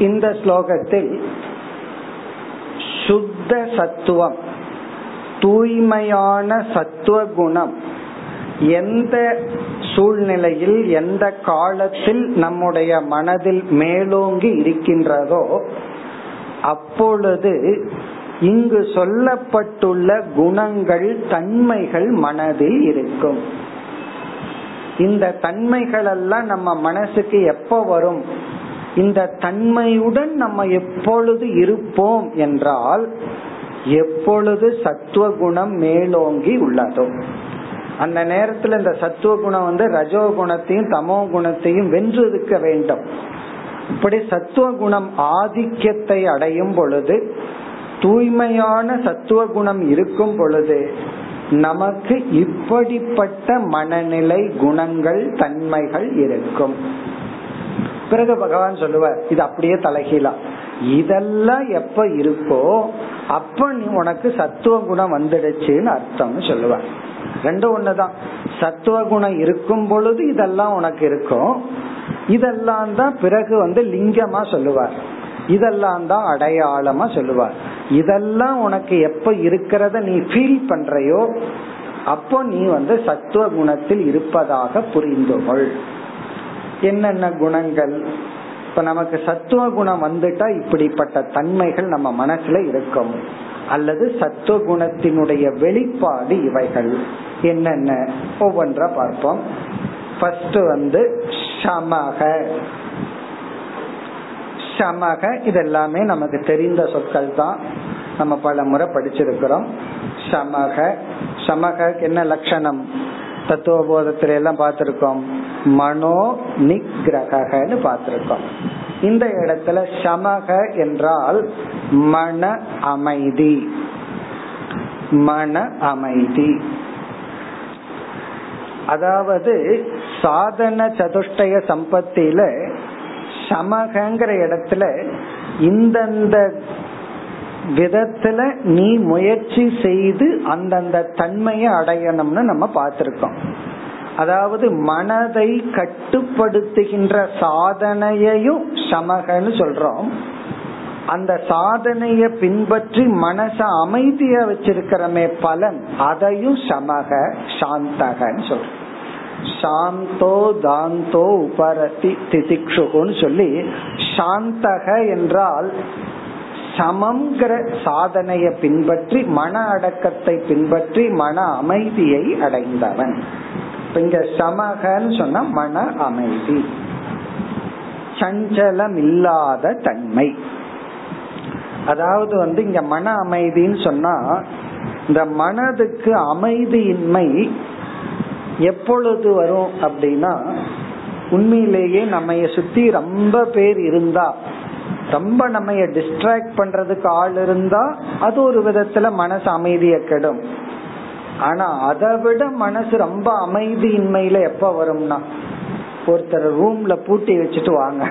இந்த ஸ்லோகத்தில் சுத்த சத்துவம் தூய்மையான சத்துவ குணம் எந்த சூழ்நிலையில் எந்த காலத்தில் நம்முடைய மனதில் மேலோங்கி இருக்கின்றதோ அப்பொழுது இங்கு சொல்லப்பட்டுள்ள குணங்கள் தன்மைகள் மனதில் இருக்கும். இந்த தன்மைகள் எல்லாம் நம்ம மனசுக்கு எப்ப வரும்? இந்த தன்மையுடன் நம்ம எப்பொழுது இருப்போம் என்றால் எப்பொழுது சத்துவ குணம் மேலோங்கி உள்ளதோ? அந்த நேரத்துல இந்த சத்துவ குணம் வந்து ரஜோ குணத்தையும் தமோ குணத்தையும் வென்றிருக்க வேண்டும். இப்படி சத்துவ குணம் ஆதிக்கத்தை அடையும் பொழுது தூய்மையான சத்துவ குணம் இருக்கும் பொழுது நமக்கு இப்படிப்பட்ட மனநிலை குணங்கள் தன்மைகள் இருக்கும். பிறகு பகவான் சொல்லுவார் இது அப்படியே தலைகீழா. இதெல்லாம் எப்ப இருக்கோ அப்ப நீ உனக்கு சத்துவ குணம் வந்துடுச்சுன்னு அர்த்தம்னு சொல்லுவார். ரெண்டும் ஒண்ணுதான். சத்துவ குணம் இருக்கும் பொழுது இதெல்லாம் உனக்கு இருக்கும். இதெல்லாம் தான் பிறகு வந்து லிங்கமா சொல்லுவார். இதெல்லாம் தான் அடையாளமா சொல்லுவார். இதெல்லாம் உனக்கு எப்ப இருக்கிறத நீ ஃபீல் பண்றையோ அப்போ நீ வந்து சத்துவ குணத்தில் இருப்பதாக புரிந்து கொள். என்னென்ன குணங்கள்? இப்ப நமக்கு சத்துவ குணம் வந்துட்டா இப்படிப்பட்ட தன்மைகள் நம்ம மனசுல இருக்கும். அல்லது சத்துவ குணத்தினுடைய வெளிப்பாடு இவைகள். என்னென்ன? ஒவ்வொன்றா பார்ப்போம். ஃபர்ஸ்ட் வந்து சமக சமக இதெல்லாமே நமக்கு தெரிந்த சொற்கள் தான் நம்ம பல முறை படிச்சிருக்கிறோம். சமக சமக என்ன லட்சணம்? தத்துவ போதத்துல எல்லாம் பார்த்திருக்கோம். மனோ நிகிரகன்னு பார்த்திருக்கோம். இந்த இடத்துல சமக என்றால் மன அமைதி. மன அமைதி. அதாவது சாதன சதுஷ்டய சம்பத்தில சமகங்கிற இடத்துல இந்தந்த விதத்துல நீ முயற்சி செய்து அந்தந்த தன்மையை அடையணும்னு நம்ம பார்த்திருக்கோம். அதாவது மனதை கட்டுப்படுத்துகின்ற சாதனையையும் சமகன்னு சொல்றோம். அந்த சாதனைய பின்பற்றி மனச அமைதியா வச்சிருக்கிறமே பலன் அதையும் சமக சாந்தகன்னு சொல்றோம். சாந்தோ தாந்தோ உபரதி திதிக்ஷுகுன்னு சொல்லி சாந்தக என்றால் சமங்கிற சாதனைய பின்பற்றி மன அடக்கத்தை பின்பற்றி மன அமைதியை அடைந்தவன். இங்க சமகன்னு சொன்னா மன அமைதி. சஞ்சலம் இல்லாத தன்மை. அதாவது வந்து இங்க மன அமைதின்னு சொன்னா இந்த மனதுக்கு அமைதியின்மை எப்பொழுது வரும் அப்படின்னா உண்மையிலேயே நம்ம சுத்தி ரொம்ப பேர் இருந்தா ரொம்ப நம்ம டிஸ்ட்ராக்ட் பண்றதுக்கு ஆள் இருந்தா அது ஒரு விதத்துல மனசு அமைதியை கெடும். ஆனா அதை விட மனசு ரொம்ப அமைதியின்மையில எப்ப வரும்னா ஒருத்தர் ரூம்ல பூட்டி வச்சுட்டு வாங்க.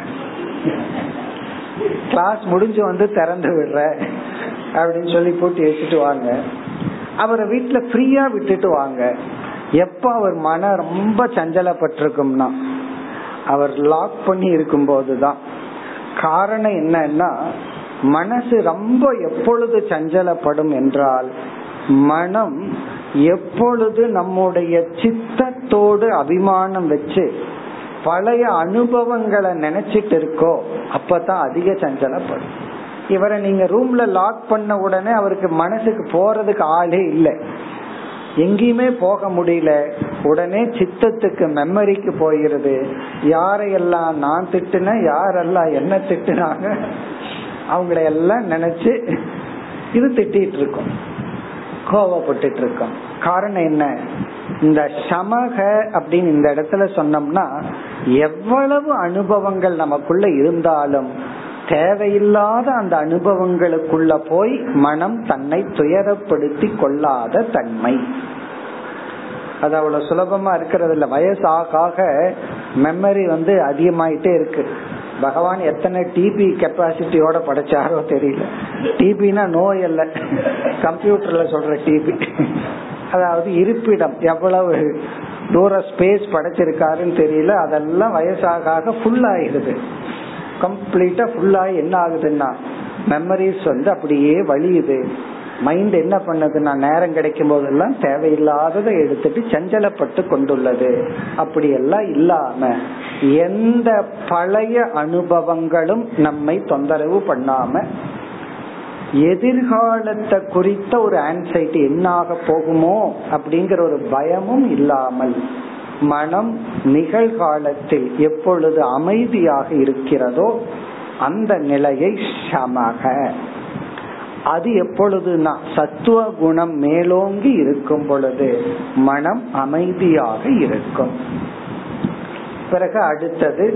கிளாஸ் முடிஞ்சு வந்து திறந்து விடுற அப்படின்னு சொல்லி பூட்டி வச்சுட்டு வாங்க. அவரை வீட்டுல ஃப்ரீயா விட்டுட்டு வாங்க. எப்ப அவர் மன ரொம்ப சஞ்சலப்பட்டிருக்கும்னா அவர் லாக் பண்ணி இருக்கும் போதுதான் காரணம் என்னன்னா மனசு ரொம்ப எப்பொழுது சஞ்சலப்படும் என்றால் மனம் எப்பொழுது நம்முடைய சித்தத்தோடு அபிமானம் வச்சு பழைய அனுபவங்களை நினைச்சிட்டு இருக்கோ அப்பதான் அதிக சஞ்சலப்படும். இவரை நீங்க ரூம்ல லாக் பண்ண உடனே அவருக்கு மனசுக்கு போறதுக்கு ஆளே இல்லை. எங்கேயுமே போக முடியல. உடனே சித்தத்துக்கு மெமரிக்கு போயிருது. யாரையெல்லாம் நான் திட்டுன யாரெல்லாம் என்ன திட்டுனாங்க அவங்கள எல்லாம் நினைச்சு இது திட்டிட்டு இருக்கோம். கோவப்பட்டு இருக்கோம் காரணம் என்ன? இந்த சமக அப்படின்னு இந்த இடத்துல சொன்னோம்னா எவ்வளவு அனுபவங்கள் நமக்குள்ள இருந்தாலும் தேவையில்லாத அந்த அனுபவங்களுக்குள்ள போய் மனம் தன்னை துயரப்படுத்தி கொள்ளாத தன்மை. அது அவ்வளவு சுலபமா இருக்கிறது இல்ல வயசாக ஆக மெமரி வந்து அதிகமாயிட்டே இருக்கு. பகவான் எத்தனை டிபி கெப்பாசிட்டியோட படைச்சாரோ தெரியல. டிபினா நோய் அல்ல. கம்ப்யூட்டர்ல சொல்ற டிபி அதாவது இருப்பிடம் எவ்வளவு தூர ஸ்பேஸ் படைச்சிருக்காருன்னு தெரியல. அதெல்லாம் வயசாக ஆக ஃபுல் ஆயிடுது கம்ப்ளீட்டா ஃபுல்லாகி என்ன ஆகுதுன்னா மெமரிஸ் வந்து அப்படியே வழியுது. மைண்ட் என்ன பண்ணதுன்னா நேரம் கிடைக்கும் போதெல்லாம் தேவையில்லாததை எடுத்துட்டு சஞ்சலப்பட்டு கொண்டுள்ளது. அப்படி எல்லாம் இல்லாம எந்த பழைய அனுபவங்களும் நம்மை தொந்தரவு பண்ணாம எதிர்காலத்தை குறித்த ஒரு ஆன்சைட்டி என்ன ஆக போகுமோ அப்படிங்கிற ஒரு பயமும் இல்லாமல் மனம் நிகழ்காலத்தில் எப்பொழுது அமைதியாக இருக்கிறதோ அந்த நிலையை சமக. அது எப்பொழுதுனா சத்துவ குணம் மேலோங்கி இருக்கும் பொழுது மனம் அமைதியாக இருக்கும். பிறகு அடுத்தது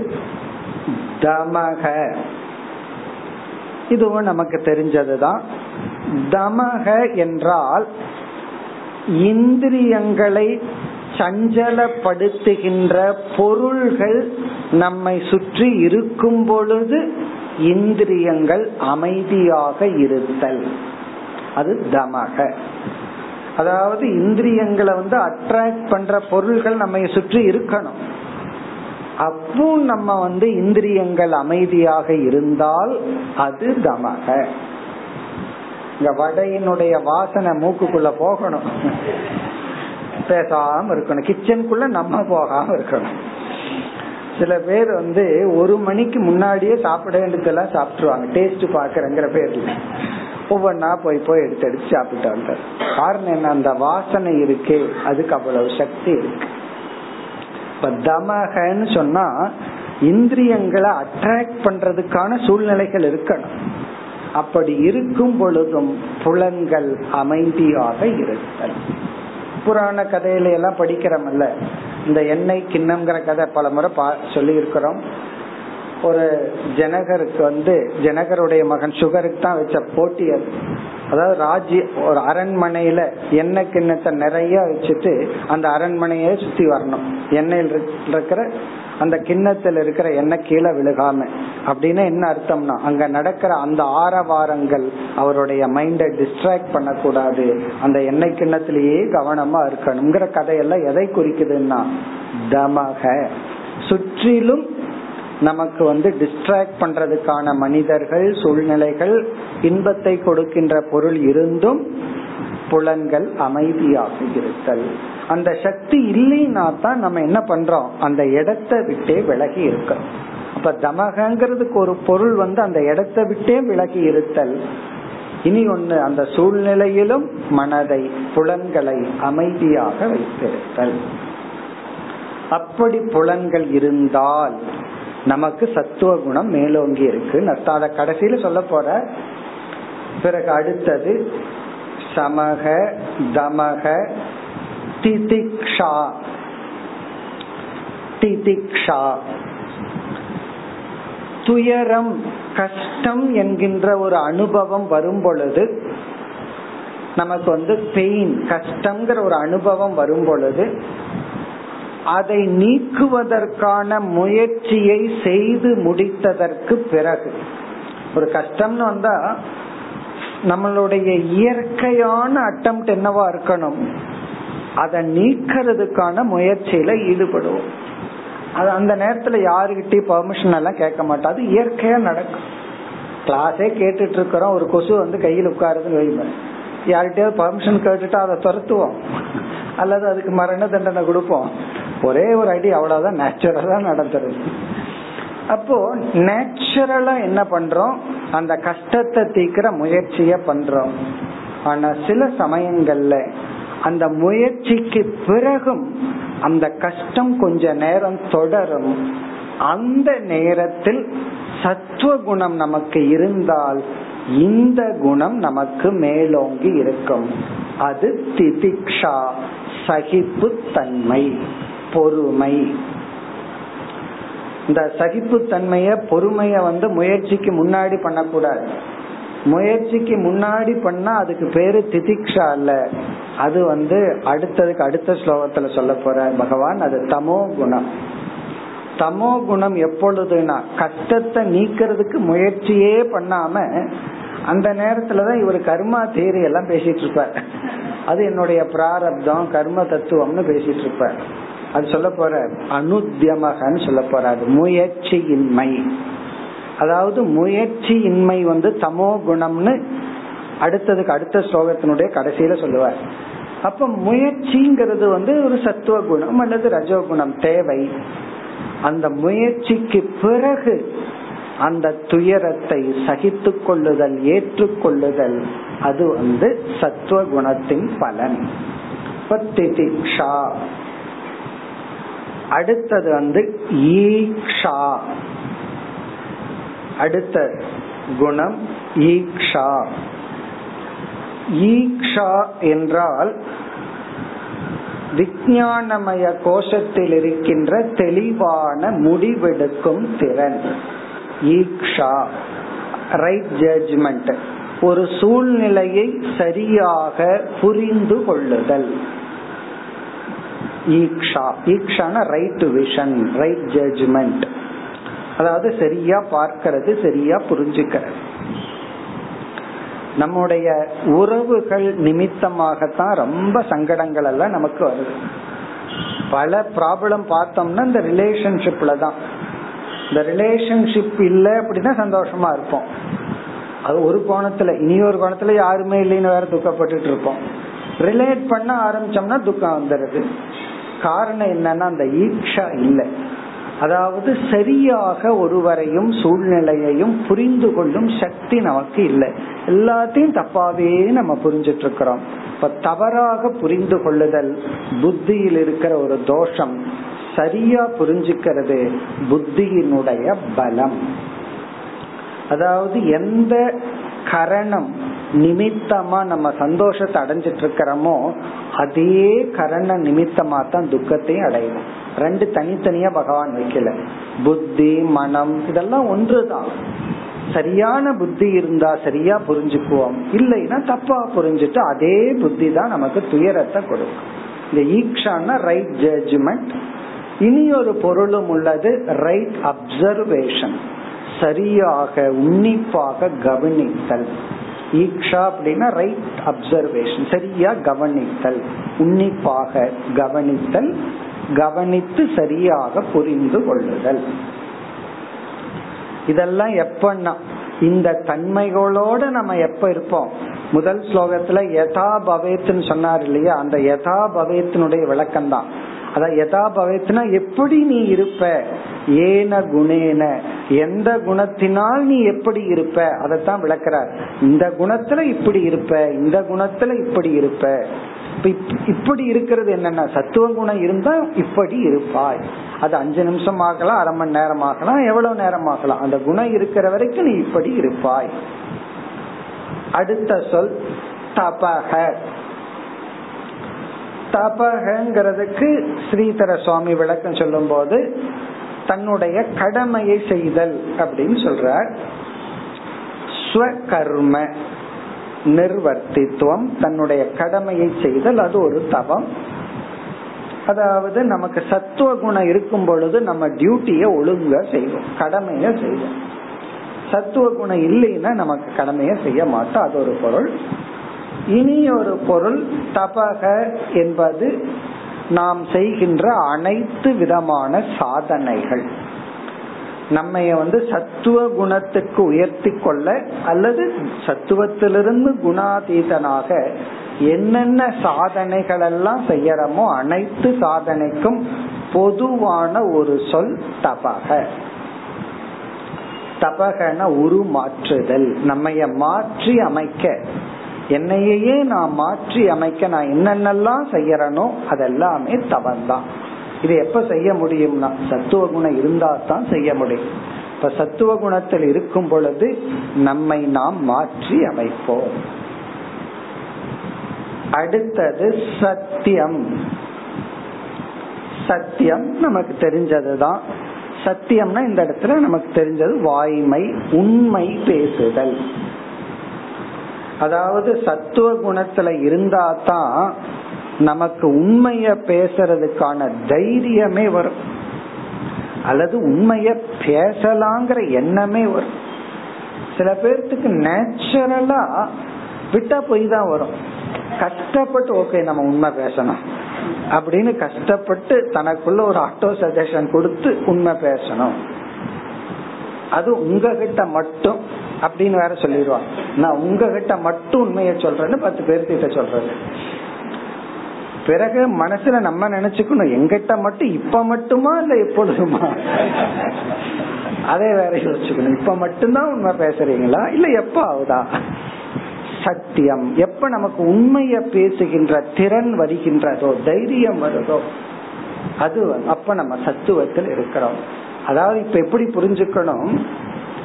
தமக. இதுவும் நமக்கு தெரிஞ்சதுதான். தமக என்றால் இந்திரியங்களை சஞ்சலப்படுத்துகின்ற பொருள்கள் நம்மை சுற்றி இருக்கும் பொழுது இந்திரியங்கள் அமைதியாக இருத்தல். அது தமக. அதாவது இந்திரியங்களை வந்து அட்ராக்ட் பண்ற பொருள்கள் நம்ம சுற்றி இருக்கணும். அப்போ நம்ம வந்து இந்திரியங்கள் அமைதியாக இருந்தால் அது தமக. இந்த வடையினுடைய வாசனை மூக்குக்குள்ள போகணும். பேசாம இருக்கணும். கிச்சனுக்குள்ள நம்ம போகாம இருக்கணும். சில பேர் வந்து ஒரு மணிக்கு முன்னாடியே சாப்பிட வேண்டியதெல்லாம் சாப்பிட்டுருவாங்க. டேஸ்ட் பாக்குறங்கிற பேர்ல. ஒவ்வொன்னா போய் போய் எடுத்து எடுத்து சாப்பிட்டு வந்தார் காரணம் என்ன? அந்த வாசனை இருக்கு. அதுக்கு அவ்வளவு சக்தி இருக்கு. இப்ப தமகன்னு சொன்னா இந்திரியங்களை அட்ராக்ட் பண்றதுக்கான சூழ்நிலைகள் இருக்கணும். அப்படி இருக்கும் பொழுதும் புலன்கள் அமைதியாக இருத்தல். புராண கதையில எல்லாம் படிக்கிறோம்ல இந்த எண்ணெய் கிண்ணம்ங்கிற கதை பல முறை பா சொல்லி இருக்கிறோம் ஒரு ஜனகருக்கு வந்து ஜனகருடைய மகன் சுகருக்கு தான் வச்ச போட்டி அதாவது ராஜ்ய ஒரு அரண்மனையில எண்ணெய் கிண்ணத்தை நிறைய வச்சுட்டு அந்த அரண்மனையை சுத்தி வரணும். எண்ணெயில் இருக்கிற அந்த கிண்ணத்தில் இருக்கிற எண்ணெய் கீழே விழுகாம. அப்படின்னு என்ன அர்த்தம்னா அங்க நடக்கிற அந்த ஆரவாரங்கள் அவருடைய மைண்டை டிஸ்ட்ராக்ட் பண்ணக்கூடாது. அந்த எண்ணெய் கிண்ணத்திலேயே கவனமா இருக்கணுங்கிற கதையெல்லாம் எதை குறிக்குதுன்னா தமக. சுற்றிலும் நமக்கு வந்து டிஸ்ட்ராக்ட் பண்றதுக்கான மனிதர்கள் சூழ்நிலைகள் இன்பத்தை கொடுக்கின்ற பொருள் இருந்தும் புலன்கள் அமைதியாக இருத்தல் அந்த சக்தி இல்லைன்னா தான் நம்ம என்ன பண்றோம்? அந்த இடத்தை விட்டே விலகி இருக்கிறோம் அப்ப தமகங்கிறதுக்கு ஒரு பொருள் வந்து அந்த இடத்தை விட்டே விலகி இருத்தல். இனி ஒண்ணு அந்த சூழ்நிலையிலும் மனதை புலன்களை அமைதியாக வைத்திருத்தல். அப்படி புலன்கள் இருந்தால் நமக்கு சத்துவ குணம் மேலோங்கி இருக்கு அத கடைசியில சொல்ல போற பிறகு அடுத்தது சமக தமக திதிக்ஷா. திதிக்ஷா. துயரம் கஷ்டம் என்கின்ற ஒரு அனுபவம் வரும் பொழுது நமக்கு வந்து பெயின் கஷ்டங்கிற ஒரு அனுபவம் வரும் பொழுது அதை நீக்குவதற்கான முயற்சியை செய்து முடித்ததற்கு பிறகு. ஒரு கஷ்டம்னு வந்தா நம்மளுடைய இயற்கையான அட்டம் என்னவா இருக்கணும்? அதை நீக்கிறதுக்கான முயற்சியில ஈடுபடுவோம். அது அந்த நேரத்துல யாருகிட்டயும் பர்மிஷன் எல்லாம் கேட்க மாட்டோம். அது இயற்கையா நடக்கும். கிளாஸே கேட்டுட்டு இருக்கிறோம் ஒரு கொசு வந்து கையில் உட்காருதுன்னு வைப்பேன் யார்கிட்டயாவது பர்மிஷன் கேட்டுட்டு அதை துரத்துவோம். அல்லது அதுக்கு மரண தண்டனை கொடுப்போம். ஒரே ஒரு அடி அவ்வளவுதான் நேச்சுரலா நடந்துருது. அப்போ நேச்சுரலா என்ன பண்றோம்? அந்த கஷ்டத்தை தீக்கிற முயற்சிய பண்றோம். ஆனா சில சமயங்கள்ல அந்த முயற்சிக்கு பிறகும் அந்த கஷ்டம் கொஞ்ச நேரம் தொடரும். அந்த நேரத்தில் சத்துவ குணம் நமக்கு இருந்தால் இந்த குணம் நமக்கு மேலோங்கி இருக்கும். அது திதிக்ஷா சகிப்பு தன்மை பொறுமை. இந்த சகிப்பு தன்மைய பொறுமைய வந்து முயற்சிக்கு முன்னாடி பண்ணக்கூடாது. முயற்சிக்கு முன்னாடி பண்ணா அதுக்கு பேரு திதிக்ஷா அல்ல. அது வந்து அடுத்ததுக்கு அடுத்த ஸ்லோகத்துல சொல்ல போற பகவான். அது தமோ குணம். தமோ குணம் எப்பொழுதுனா கஷ்டத்தை நீக்கிறதுக்கு முயற்சியே பண்ணாம அந்த நேரத்துலதான் இவர் கர்மா தேரி எல்லாம் பேசிட்டு இருப்பார். அது என்னுடைய பிராரப்தம் கர்ம தத்துவம்னு பேசிட்டு இருப்பார். அது சொல்ல போற அனுத்தியமகன்னு சொல்ல போறாரு முயற்சியின்மை. அதாவது முயற்சியின்மை வந்து தமோ குணம்னு அடுத்ததுக்கு அடுத்த ஸ்லோகத்தினுடைய கடைசியில சொல்லுவார். அப்ப முயற்சிங்கிறது வந்து ஒரு சத்துவ குணம் அல்லது ரஜோகுணம் தேவை. அந்த முயற்சிக்கு பிறகு அந்த துயரத்தை சகித்து கொள்ளுதல் ஏற்றுக்கொள்ளுதல் அது வந்து சத்துவ குணத்தின் பலன் அடுத்தது வந்து ஈக்ஷா. அடுத்த குணம் ஈக்ஷா. ஈக்ஷா என்றால் விஞ்ஞானமய கோஷத்தில் இருக்கின்ற தெளிவான முடிவெடுக்கும் திறன். ஈக்ஷா ரைட் ஜட்ஜ்மெண்ட் ஒரு சூழ்நிலையை சரியாக புரிந்து கொள்ளுதல். ஈக்ஷா. ஈக்ஷான ரைட் விஷன் ரைட் ஜட்ஜ்மெண்ட் அதாவது சரியா பார்க்கிறது சரியா புரிஞ்சுக்கிறது. நம்முடைய உறவுகள் நிமித்தமாகத்தான் ரொம்ப சங்கடங்கள் எல்லாம் நமக்கு வருது. பல ப்ராப்ளம் பார்த்தோம்னா இந்த ரிலேஷன்ஷிப்ல தான். இந்த ரிலேஷன்ஷிப் இல்லை அப்படின்னா சந்தோஷமா இருப்போம். அது ஒரு கோணத்துல இனி ஒரு கோணத்துல யாருமே இல்லைன்னு வேற துக்கப்பட்டுட்டு இருப்போம். ரிலேட் பண்ண ஆரம்பிச்சோம்னா துக்கம் வந்துடுது. காரணம் என்னன்னா அந்த ஈக்ஷா இல்லை. அதாவது சரியாக ஒருவரையும் சூழ்நிலையையும் புரிந்து கொள்ளும் சக்தி நமக்கு இல்லை. எல்லாத்தையும் தப்பாவே நம்ம புரிஞ்சிட்டு இருக்கிறோம் இப்ப தவறாக புரிந்து கொள்ளுதல் புத்தியில் இருக்கிற ஒரு தோஷம் சரியா புரிஞ்சுக்கிறது புத்தியினுடைய பலம். அதாவது எந்த கரணம் நிமித்தமா நம்ம சந்தோஷத்தை அடைஞ்சிட்டு இருக்கிறோமோ அதே கரண நிமித்தமா தான் துக்கத்தையும் அடையணும் ரெண்டு தனித்தனியா பகவான் வைக்கல. புத்தி மனம் இதெல்லாம் ஒன்றுதான். சரியான புத்தி இருந்தா சரியா புரிஞ்சுக்குவோம். இல்லைன்னா தப்பா புரிஞ்சுட்டு அதே புத்தி தான் நமக்கு துயரத்தை கொடுக்கும். இந்த ஈக்ஷான்னா ரைட் ஜட்ஜ்மெண்ட் இனி ஒரு பொருளும் உள்ளது ரைட் அப்சர்வேஷன் சரியாக உன்னிப்பாக கவனித்தல். ஈக்ஷா அப்படின்னா ரைட் அப்சர்வேஷன் சரியா கவனித்தல் உன்னிப்பாக கவனித்தல் கவனித்து சரியாக புரிந்து கொள்ளுதல். இதெல்லாம் எப்பன்னா இந்த தன்மைகளோட நம்ம எப்ப இருப்போம்? முதல் ஸ்லோகத்துல யதா பவேத்னு சொன்னார் இல்லையா? அந்த யதா பவேத்தினுடைய விளக்கம் தான் அதான் யதா பவேத்னா எப்படி நீ இருப்ப? ஏன குணேன? எந்த குணத்தினால் நீ எப்படி இருப்ப? அதைத்தான் விளக்கிறார். இந்த குணத்துல இப்படி இருப்ப இந்த குணத்துல இப்படி இருப்ப. இப்படி இருக்கிறது என்னன்னா சத்துவ குணம் இருந்தா இப்படி இருப்பாய். அது அஞ்சு நிமிஷம் ஆகலாம் அரை மணி நேரம் ஆகலாம் எவ்வளவு நேரம் ஆகலாம். அந்த குணம் இருக்கிற வரைக்கும் நீ இப்படி இருப்பாய். அடுத்த சொல் தபக தபகங்கிறதுக்கு ஸ்ரீதர சுவாமி விளக்கம் சொல்லும் போது தன்னுடைய கடமையை செய்தல் அப்படின்னு சொல்றார். ஸ்வகர்ம நிர்வர்த்தித்துவம் தன்னுடைய கடமையை செய்தல் அது ஒரு தவம். அதாவது நமக்கு சத்துவ குணம் இருக்கும் பொழுது நம்ம டியூட்டிய ஒழுங்கா செய்வோம் கடமைய செய்வோம். சத்துவ குணம் இல்லைன்னா நமக்கு கடமைய செய்ய மாட்டோம் அது ஒரு பொருள். இனி ஒரு பொருள் தபக என்பது நாம் செய்கின்ற அனைத்து விதமான சாதனைகள். நம்ம வந்து சத்துவ குணத்துக்கு உயர்த்தி கொள்ள அல்லது சத்துவத்திலிருந்து குணாதீதனாக என்னென்ன சாதனைகள் எல்லாம் செய்யறோமோ அனைத்து சாதனைக்கும் பொதுவான ஒரு சொல் தபக. தபகன உருமாற்றுதல். நம்ம மாற்றி அமைக்க என்னையே நான் மாற்றி அமைக்க நான் என்னென்னலாம் செய்யறனோ அதெல்லாமே தவந்தான். இது எப்ப செய்ய முடியும்னா சத்துவ குணம் இருந்தா தான் செய்ய முடியும். இப்ப சத்துவ குணத்தில் இருக்கும் பொழுது நம்மை நாம் மாற்றி அமைப்போம். அடுத்தது சத்தியம். சத்தியம் நமக்கு தெரிஞ்சதுதான். சத்தியம்னா இந்த இடத்துல நமக்கு தெரிஞ்சது வாய்மை உண்மை பேசுதல். அதாவது சத்துவ குணத்துல இருந்தா தான் நமக்கு உண்மைய பேசுறதுக்கான தைரியமே வரும். அல்லது உண்மைய பேசலாங்கிற எண்ணமே வரும். சில பேர்த்துக்கு நேச்சுரலா விட்டா போய் தான் வரும். கஷ்டப்பட்டு ஓகே நம்ம உண்மை பேசணும். அப்படின்னு கஷ்டப்பட்டு தனக்குள்ள ஒரு ஆட்டோ சஜஷன் கொடுத்து உண்மை பேசணும். அது உங்ககிட்ட மட்டும். அப்படின்னு வேற சொல்லிடுவான் நான் உங்ககிட்ட மட்டும் உண்மையை சொல்றேன்னு பத்து பேர்த்திட்ட சொல்றது. பிறகு மனசுல நம்ம நினைச்சுக்கணும் எங்கிட்ட மட்டும் இப்ப மட்டுமா இல்ல எப்பொழுதுமா? அதே வேற யோசிச்சுக்கணும். இப்ப மட்டும்தான் உண்மை பேசுறீங்களா? இல்ல எப்ப ஆகுதா? சத்தியம். எப்ப நமக்கு உண்மைய பேசுகின்ற திறன் வருகின்றதோ தைரியம் வருதோ அது அப்ப நம்ம சத்துவத்தில் இருக்கிறோம். அதாவது இப்ப எப்படி புரிஞ்சுக்கணும்?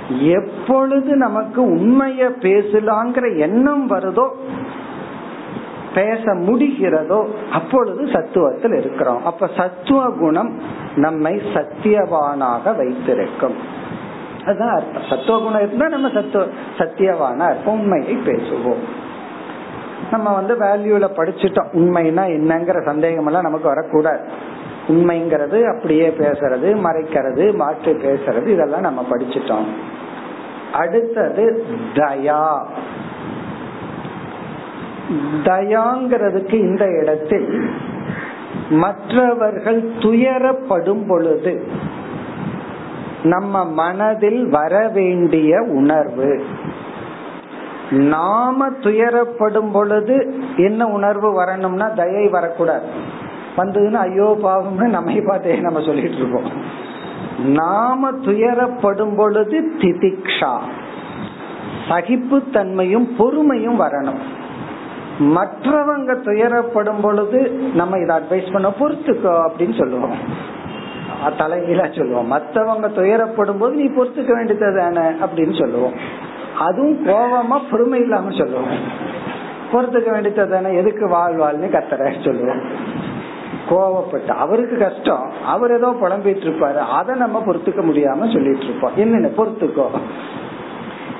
எப்பொழுது நமக்கு உண்மைய பேசலாங்கிற எண்ணம் வருதோ பேச முடிகிறதோ அப்பொழுது சத்துவத்தில் இருக்கிறோம். அப்ப சத்துவ குணம் நம்மை சத்தியவானாக வைத்திருக்கும். அதுதான் அர்த்தம். சத்துவ குணம் இருந்தா நம்ம சத்துவ சத்தியவானா இருப்போம் உண்மையை பேசுவோம். நம்ம வந்து வேல்யூல படிச்சுட்டோம் உண்மைனா என்னங்கிற சந்தேகம் எல்லாம் நமக்கு வரக்கூடாது. உண்மைங்கிறது அப்படியே பேசுறது மறைக்கிறது மாற்றி பேசுறது இதெல்லாம் நம்ம படிச்சுட்டோம். அடுத்தது தயா. தயாங்கிறதுக்கு இந்த இடத்தில் மற்றவர்கள் துயரப்படும் பொழுது நம்ம மனதில் வர வேண்டிய உணர்வு. நாம துயரப்படும் பொழுது என்ன உணர்வு வரணும்னா தயை வரக்கூடாது. வந்ததுன்னா ஐயோ பாவம்னு நம்மை பார்த்தே நம்ம சொல்லிட்டு இருக்கோம் நாம துயரப்படும் பொழுது திதிக்ஷா. சகிப்பு தன்மையும் பொறுமையும் வரணும். மற்றவங்க துயரப்படும் பொழுது நம்ம இதை அட்வைஸ் பண்ண பொறுத்துக்கோ அப்படின்னு சொல்லுவோம். தலைகீழா சொல்லுவோம். மற்றவங்க துயரப்படும் போது நீ பொறுத்துக்க வேண்டியது தானே அப்படின்னு சொல்லுவோம். அதுவும் கோபமா பொறுமை இல்லாம சொல்லுவோம். பொறுத்துக்க வேண்டியது தானே எதுக்கு வாழ்வாள்னு கத்துற சொல்லுவோம். கோவப்பட்டு அவருக்கு கஷ்டம் அவர் ஏதோ புலம்பிட்டு இருப்பாரு. அதை நம்ம பொறுத்துக்க முடியாம சொல்லிட்டு இருப்போம். என்னென்ன? பொறுத்துக்கோ.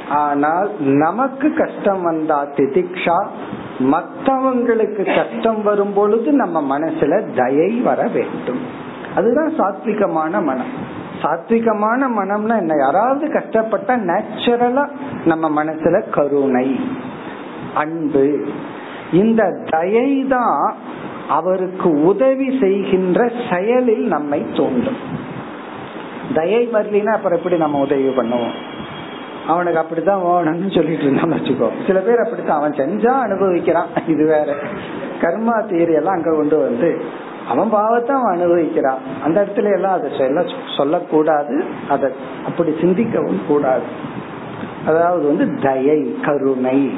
ஆனால் நமக்கு கஷ்டம் வந்தா திதிக்ஷா மற்றவங்களுக்கு கஷ்டம் வரும் பொழுது நம்ம மனசுல தயை வர வேண்டும். அதுதான் சாத்விகமான மனம். சாத்விகமான மனம்னா என்ன? யாராவது கஷ்டப்பட்டா நேச்சுரலா நம்ம மனசுல கருணை அன்பு. இந்த தயை தான் அவருக்கு உதவி செய்கின்ற செயலில் நம்மை தோன்றும் தயை வரலினா அப்புறம் எப்படி நம்ம உதவி பண்ணுவோம்? அவனுக்கு அப்படித்தான் வேணும்னு சொல்லிட்டு இருந்தான்னு வச்சுக்கோ. சில பேர் அப்படித்தான் அவன் செஞ்சா அனுபவிக்கிறான். இது வேற. கர்மா தீரி எல்லாம் அங்க கொண்டு வந்து அவன் பாவத்தை அவன் அனுபவிக்கிறான். அந்த இடத்துல எல்லாம் அதை சொல்ல சொல்லக்கூடாது. அதை அப்படி சிந்திக்கவும் கூடாது. அதாவது வந்து தயை கருணை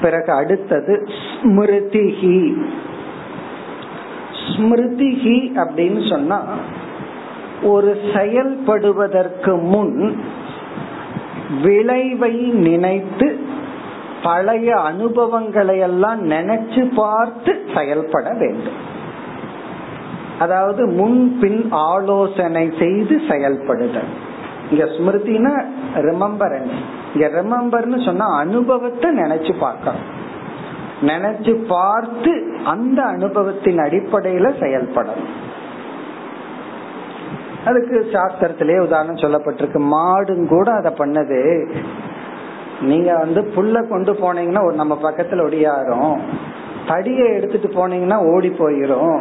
பிறகு அடுத்தது ஸ்மிருதிஹி. ஸ்மிருதிஹி அப்படின்னு சொன்னா ஒரு செயல்படுவதற்கு முன் விளைவை நினைத்து பழைய அனுபவங்களை எல்லாம் நினைச்சு பார்த்து செயல்பட வேண்டும். அதாவது முன்பின் ஆலோசனை செய்து செயல்படுதல். இங்க ஸ்மிருதினா ரிமம்பரன்ஸ் இங்க சொன்னா அனுபவத்தை நினைச்சு பார்க்கணும். நினைச்சு பார்த்து அந்த அனுபவத்தின் அடிப்படையில செயல்படணும். அதுக்கு சாஸ்திரத்திலே உதாரணம் சொல்லப்பட்டிருக்கு. மாடும் கூட அதை பண்ணது. நீங்க வந்து புல்ல கொண்டு போனீங்கன்னா ஒரு நம்ம பக்கத்துல ஒடியாரும் தடியை எடுத்துட்டு போனீங்கன்னா ஓடி போயிரும்.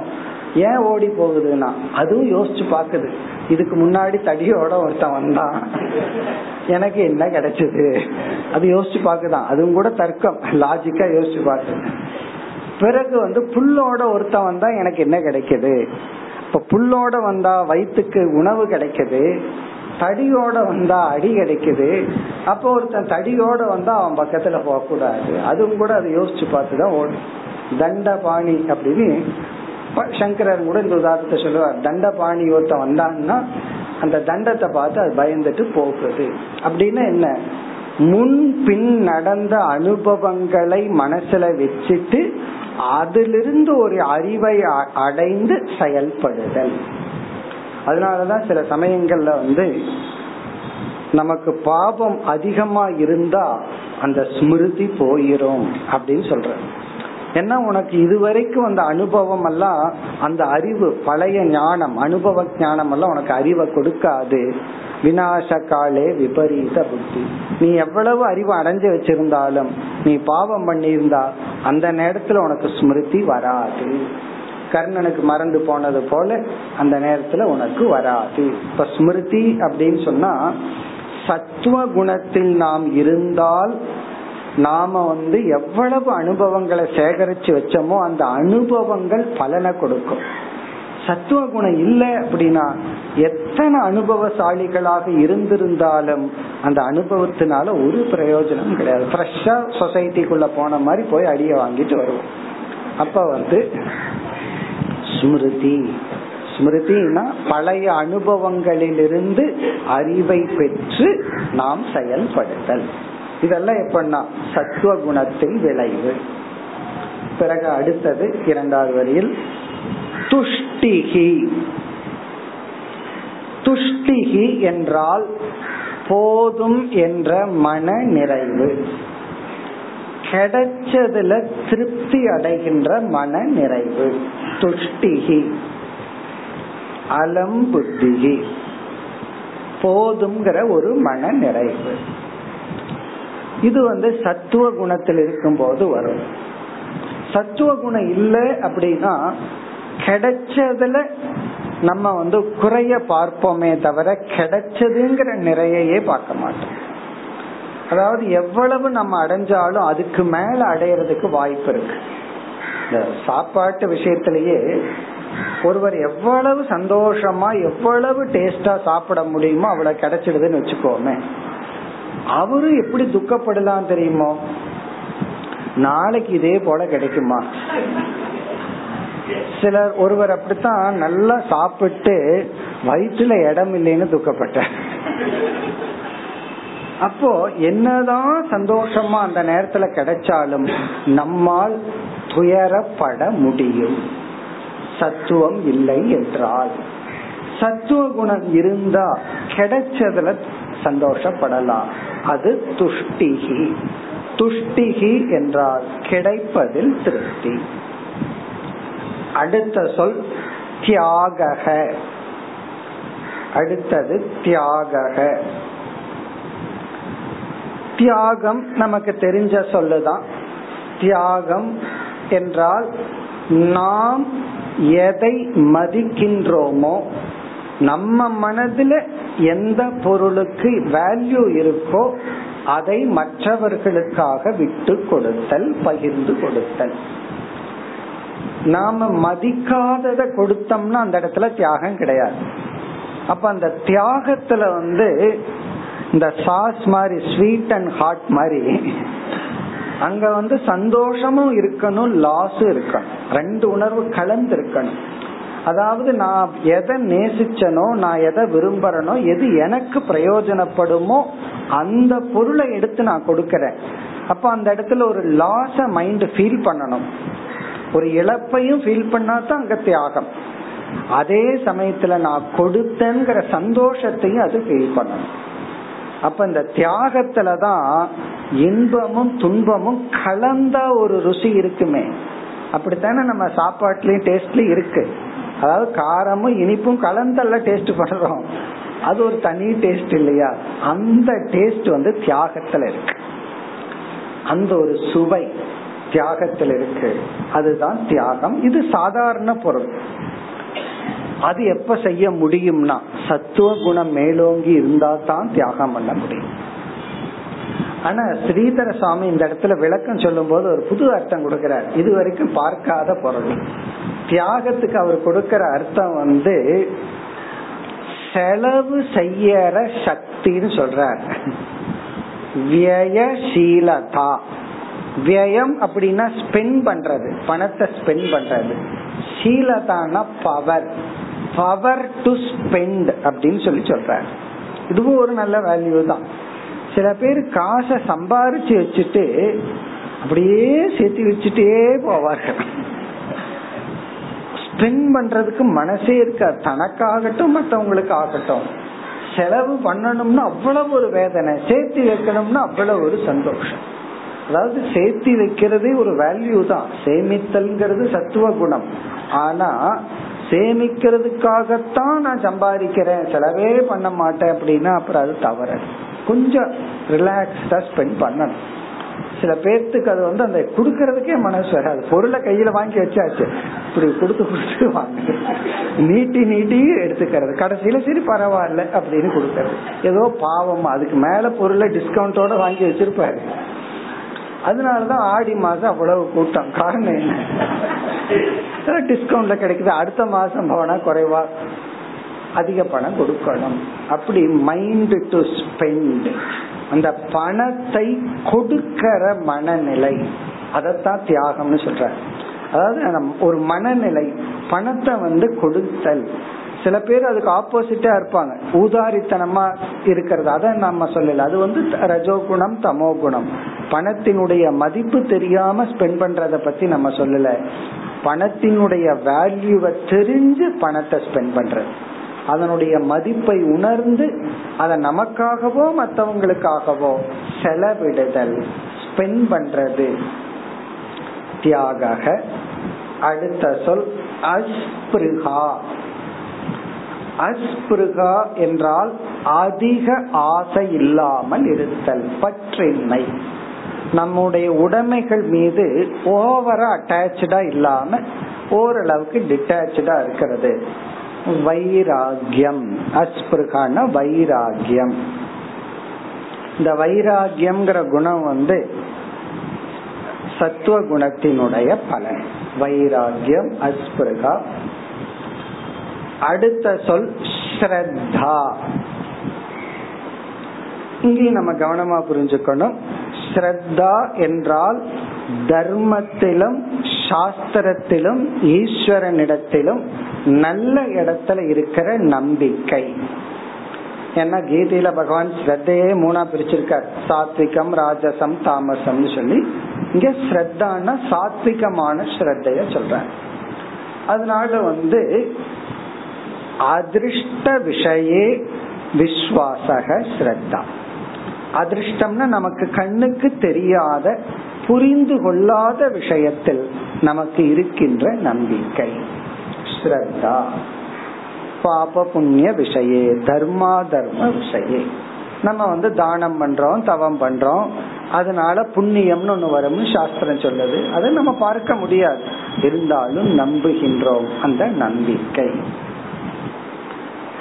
ஏன் ஓடி போகுதுன்னா? அதுவும் யோசிச்சு பாக்குது இதுக்கு முன்னாடி தடியோட ஒருத்தன் வந்தான். எனக்கு என்ன கிடைச்சது? அது யோசிச்சு பாக்குதான் அதுவும் கூட தர்க்கம். லாஜிக்கா யோசிச்சு பாக்குது பிறகு வந்து புல்லோட ஒருத்தன் வந்தா எனக்கு என்ன கிடைக்குது? இப்ப புல்லோட வந்தா வயிற்றுக்கு உணவு கிடைக்குது. தடியோட வந்தா அடி கிடைக்குது. அப்போ ஒருத்தன் தடியோட வந்தா அவன் பக்கத்துல போக கூடாது அதுவும் கூட அதை யோசிச்சு பார்த்துதான் ஓடும். தண்டபாணி அப்படின்னு சங்கரர் கூட இந்த உதாரணத்தை சொல்லுவார். தண்டபாணி ஒருத்த வந்தான்னா அந்த தண்டத்தை பார்த்து அது பயந்துட்டு போகுது. அப்படின்னு என்ன? முன் பின் நடந்த அனுபவங்களை மனசுல வச்சுட்டு அதிலிருந்து ஒரு அறிவை அடைந்து செயல்படுதல். அதனாலதான் சில சமயங்கள்ல வந்து நமக்கு பாபம் அதிகமா இருந்தா அந்த ஸ்மிருதி போயிரும் அப்படின்னு சொல்ற ஏன்னா உனக்கு இதுவரைக்கும் அந்த அனுபவம் எல்லாம் அந்த அறிவு பழைய ஞானம் அனுபவ ஞானம் எல்லாம் உனக்கு அறிவை கொடுக்காது. வினாச காலே விபரீத புத்தி. நீ எவ்வளவு அறிவு அடைஞ்சு வச்சிருந்தாலும் நீ பாவம் பண்ணியிருந்தா அந்த நேரத்துல உனக்கு ஸ்மிருதி வராது. கர்ணனுக்கு மறந்து போனது போல அந்த நேரத்துல உனக்கு வராது. இப்ப ஸ்மிருதி அப்படின்னு சொன்னா சத்துவ குணத்தில் நாம் இருந்தால் நாம வந்து எவ்வளவு அனுபவங்களை சேகரிச்சு வச்சோமோ அந்த அனுபவங்கள் பலனை கொடுக்கும். சத்துவ குணம் இல்லை அப்படின்னா எத்தனை அனுபவசாலிகளாக இருந்திருந்தாலும் அந்த அனுபவத்தினால ஒரு பிரயோஜனம் கிடையாது. ஃப்ரெஷ்ஷா சொசைட்டிக்குள்ள போன மாதிரி போய் அடிய வாங்கிட்டு வருவோம். அப்ப வந்து ஸ்மிருதி. ஸ்மிருதினா பழைய அனுபவங்களிலிருந்து அறிவை பெற்று நாம் செயல்படுதல். இதெல்லாம் எப்படின்னா சத்துவ குணத்தின் விளைவு. பிறகு அடுத்தது இரண்டாவது வரியில் துஷ்டிகி. துஷ்டிகி என்றால் போதும் என்ற மன நிறைவு. கிடைச்சதுல திருப்தி அடைகின்ற மன நிறைவு. துஷ்டிகி. அலம் புத்திகி போதுங்கிற ஒரு மன நிறைவு. இது வந்து சத்துவ குணத்தில் இருக்கும் போது வரும். சத்துவ குணம் இல்லை அப்படின்னா கிடைச்சதுல நம்ம வந்து குறைய பார்ப்போமே தவிர கிடைச்சதுங்கிற நிறையையே பார்க்க மாட்டோம். அதாவது எவ்வளவு நம்ம அடைஞ்சாலும் அதுக்கு மேல அடையறதுக்கு வாய்ப்பு இருக்கு. இந்த சாப்பாட்டு விஷயத்திலேயே ஒருவர் எவ்வளவு சந்தோஷமா எவ்வளவு டேஸ்டா சாப்பிட முடியுமோ அவ்வளவு கிடைச்சிடுதுன்னு வச்சுக்கோமே. அவரும் எப்படி துக்கப்படலாம் தெரியுமோ? நாளைக்கு இதே போல கிடைக்குமா? சிலர் ஒருவர் அப்படித்தான் நல்லா சாப்பிட்டு வயிற்றுல இடம் இல்லைன்னு துக்கப்பட்ட அப்போ என்னதான் சந்தோஷமா அந்த நேரத்துல கிடைச்சாலும் நம்மால் துயரப்பட முடியும். சத்துவம் இல்லை என்றால். சத்துவ குணம் இருந்தா கிடைச்சதுல சந்தோஷப்படலாம். அது துஷ்டிகி துஷ்டிகி என்றால் கிடைப்பதில் திருப்தி. அடுத்த சொல் தியாக அடுத்தது தியாக தியாகம் நமக்கு தெரிஞ்ச சொல்லுதான். தியாகம் என்றால் நாம் எதை மதிக்கின்றோமோ நம்ம மனதுல எந்த பொருளுக்கு வேல்யூ இருக்கோ அதை மற்றவர்களுக்காக விட்டு கொடுத்தல் பகிர்ந்து கொடுத்தல். நாம மதிக்காதத கொடுத்தோம்னா அந்த இடத்துல தியாகம் கிடையாது. அப்ப அந்த தியாகத்துல வந்து இந்த சாஸ் மாதிரி ஸ்வீட் அண்ட் ஹாட் மாதிரி அங்க வந்து சந்தோஷமும் இருக்கணும் லாஸும் இருக்கணும். ரெண்டு உணர்வு கலந்து இருக்கணும் அதாவது நான் எதை நேசிச்சனோ நான் எதை விரும்புறனோ எது எனக்கு பிரயோஜனப்படுமோ அந்த பொருளை எடுத்து நான் கொடுக்கறேன். அப்ப அந்த இடத்துல ஒரு லாஸ மைண்ட் ஃபீல் பண்ணணும். ஒரு இழப்பையும் ஃபீல் பண்ணா தான் அங்க தியாகம். அதே சமயத்துல நான் கொடுத்தேங்கிற சந்தோஷத்தையும் அது ஃபீல் பண்ணணும். அப்ப இந்த தியாகத்துலதான் இன்பமும் துன்பமும் கலந்த ஒரு ருசி இருக்குமே. அப்படித்தானே நம்ம சாப்பாட்டுலயும் டேஸ்ட்லயும் இருக்கு. அதாவது காரமும் இனிப்பும் கலந்தல்ல டேஸ்ட் பண்றோம் அது ஒரு தனி டேஸ்ட் இல்லையா? அந்த டேஸ்ட் வந்து தியாகத்துல இருக்கு. அந்த ஒரு சுவை தியாகத்தில் இருக்கு. அதுதான் தியாகம். இது சாதாரண பொருள். அது எப்ப செய்ய முடியும்னா சத்துவ குணம் மேலோங்கி இருந்தா தான் தியாகம் பண்ண முடியும். ஆனா ஸ்ரீதர சுவாமி இந்த இடத்துல விளக்கம் சொல்லும் போது ஒரு புது அர்த்தம் கொடுக்கிறார். இது வரைக்கும் பார்க்காத பொருள். தியாகத்துக்கு அவர் கொடுக்கிற அர்த்தம் வந்து செலவு செய்யற சக்தின்னு சொல்றார். வியசீலதா வியம் அப்படின்னா ஸ்பெண்ட் பண்றது. பணத்தை ஸ்பெண்ட் பண்றது. சீலதானா பவர் பவர் டு ஸ்பெண்ட் அப்படின்னு சொல்லி சொல்றாரு. இதுவும் ஒரு நல்ல வேல்யூ தான். சில பேர் காசை சம்பாரிச்சு வச்சுட்டு அப்படியே சேர்த்து வச்சுட்டே போவார்கள். ஸ்பெண்ட் பண்றதுக்கு மனசே இருக்க தனக்காகட்டும் மற்றவங்களுக்கு ஆகட்டும். செலவு பண்ணணும்னா அவ்வளவு ஒரு வேதனை. சேர்த்து வைக்கணும்னா அவ்வளவு ஒரு சந்தோஷம். அதாவது சேர்த்து வைக்கிறதே ஒரு வேல்யூ தான். சேமித்தல்ங்கிறது சத்துவ குணம். ஆனா சேமிக்கிறதுக்காகத்தான் நான் சம்பாதிக்கிறேன். செலவே பண்ண மாட்டேன் அப்படின்னா அப்புறம் அது தவறு. கொஞ்சம் ரிலாக்ஸ்டா ஸ்பெண்ட் பண்ணணும். சில பேர்த்துக்கு அது வந்து அந்த குடுக்கறதுக்கே மனசு வராது. பொருளை கையில வாங்கி வச்சாச்சு. இப்படி கொடுத்து கொடுத்து வாங்க நீட்டி நீட்டி எடுத்துக்கிறது. கடைசியில சரி பரவாயில்ல அப்படின்னு கொடுக்கறது. ஏதோ பாவம். அதுக்கு மேல பொருளை டிஸ்கவுண்டோட வாங்கி வச்சிருப்பாரு. அதனாலதான் ஆடி மாசம் அவ்வளவு கூட்டம். காரணம் என்ன? டிஸ்கவுண்ட்ல கிடைக்குது. அடுத்த மாசம் போனா குறைவா? அதிக பணம் கொடுக்கணும். அப்படி மைண்ட் டு ஸ்பெண்ட் அந்த பணத்தை கொடுக்கிற மனநிலை. அதத்தான் தியாகம்னு சொல்ற அதாவது ஒரு மனநிலை பணத்தை வந்து கொடுத்தல். சில பேர் அதுக்கு ஆப்போசிட்டா இருப்பாங்க. ஊதாரித்தனமா இருக்கிறது. அதை நம்ம சொல்லல. அது வந்து ரஜோ குணம் தமோ குணம். பணத்தினுடைய மதிப்பு தெரியாம ஸ்பெண்ட் பண்றத பத்தி நம்ம சொல்லல. பணத்தினுடைய வேல்யூவை தெரிஞ்சு பணத்தை ஸ்பெண்ட் பண்றது. அதனுடைய மதிப்பை உணர்ந்து அதை நமக்காகவோ மற்றவங்களுக்காகவோ செலவிடுதல் ஸ்பெண்ட் பண்றது. தியாக அடுத்த சொல் அஸ்பிருகா. அஸ்பிருகா என்றால் அதிக ஆசை இல்லாமல் இருத்தல் பற்றின்மை. நம்முடைய உடைமைகள் மீது ஓவரா அட்டாச்சா இல்லாம ஓரளவுக்கு டிட்டாச்சா இருக்கிறது. வைராகியம் அஸ்பிருகான வைராகியம் இந்த வைராகியம்ங்கிற குணம் வந்து சத்துவ குணத்தினுடைய பலன். வைராகியம் அஸ்பிருகா. அடுத்த சொல் ஸ்ரத்தா. இங்கேயும் நம்ம கவனமா புரிஞ்சுக்கணும். ஸ்ரத்தா என்றால் தர்மத்திலும் சாஸ்திரத்திலும் ஈஸ்வரனிடத்திலும் நல்ல இடத்துல இருக்கிற நம்பிக்கை. ஏன்னா கீதையில பகவான் ஸ்ரத்தையே மூணா பிரிச்சிருக்கார். சாத்விகம் ராஜசம் தாமசம்னு சொல்லி. இங்க ஸ்ரத்தான சாத்விகமான ஸ்ரத்தைய சொல்ற அதனால வந்து அதிருஷ்ட விஷயே விஸ்வாசக ஸ்ரத்தா. அதிர்ஷ்டம்னா நமக்கு கண்ணுக்கு தெரியாத புரிந்து கொள்ளாத விஷயத்தில் நமக்கு இருக்கின்ற நம்பிக்கை. ஸ்ரத்தா. பாப புண்ணிய விஷயே தர்மா தர்ம விஷயே. நம்ம வந்து தானம் பண்றோம் தவம் பண்றோம். அதனால புண்ணியம்னு ஒண்ணு வரும்னு சாஸ்திரம் சொல்லுது. அதை நம்ம பார்க்க முடியாது. இருந்தாலும் நம்புகின்றோம் அந்த நம்பிக்கை.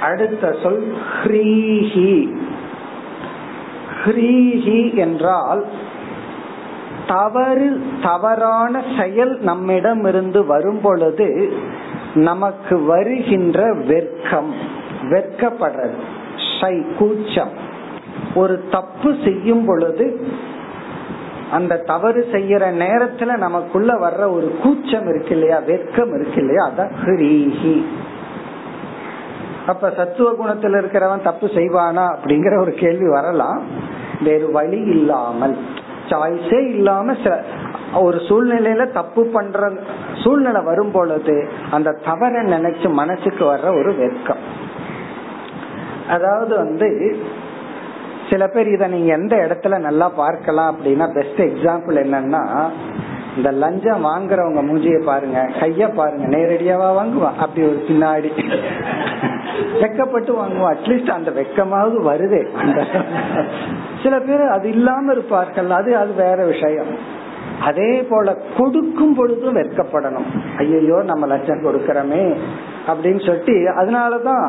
அடுத்த சொல் ஹ்ரீஹி. ஹ்ரீஹி என்றால் தவறு தவறான செயல் நம்மிடம் இருந்து வரும் பொழுது நமக்கு வருகின்ற வெர்க்கம் வெட்கப்படுறது. ஷை கூச்சம். ஒரு தப்பு செய்யும் பொழுது அந்த தவறு செய்யற நேரத்துல நமக்குள்ள வர்ற ஒரு கூச்சம் இருக்கு இல்லையா வெட்கம் இருக்கு இல்லையா அதான் ஹிரீஹி. அப்ப சத்துவ குணத்துல இருக்கிறவன் தப்பு செய்வானா அப்படிங்கிற ஒரு கேள்வி வரலாம். வேறு வழி இல்லாமல். சாய்ஸே இல்லாம ஒரு சூழ்நிலையில தப்பு பண்ற சூழ்நிலை வரும் பொழுது அந்த தவறை நினைச்சு மனசுக்கு வர்ற ஒரு வெட்கம். அதாவது வந்து சில பேர் இதை நீங்க எந்த இடத்துல நல்லா பார்க்கலாம் அப்படின்னா பெஸ்ட் எக்ஸாம்பிள் என்னன்னா இந்த லஞ்சம் வாங்குறவங்க மூஞ்சிய பாருங்க கைய பாருங்க நேரடியாவா வாங்குவான் அப்படி ஒரு பின்னாடி. வெக்கப்பட்டு வாங்குவோம் அட்லீஸ்ட் அந்த வெக்கமாவது வருதே. சில பேர் அது இல்லாம இருப்பார்கள். அது அது வேற விஷயம். அதே போல கொடுக்கும் பொழுதும் வெட்கப்படணும் ஐயோ நம்ம லஞ்சம் கொடுக்கறமே அப்படின்னு சொல்லிட்டு அதனாலதான்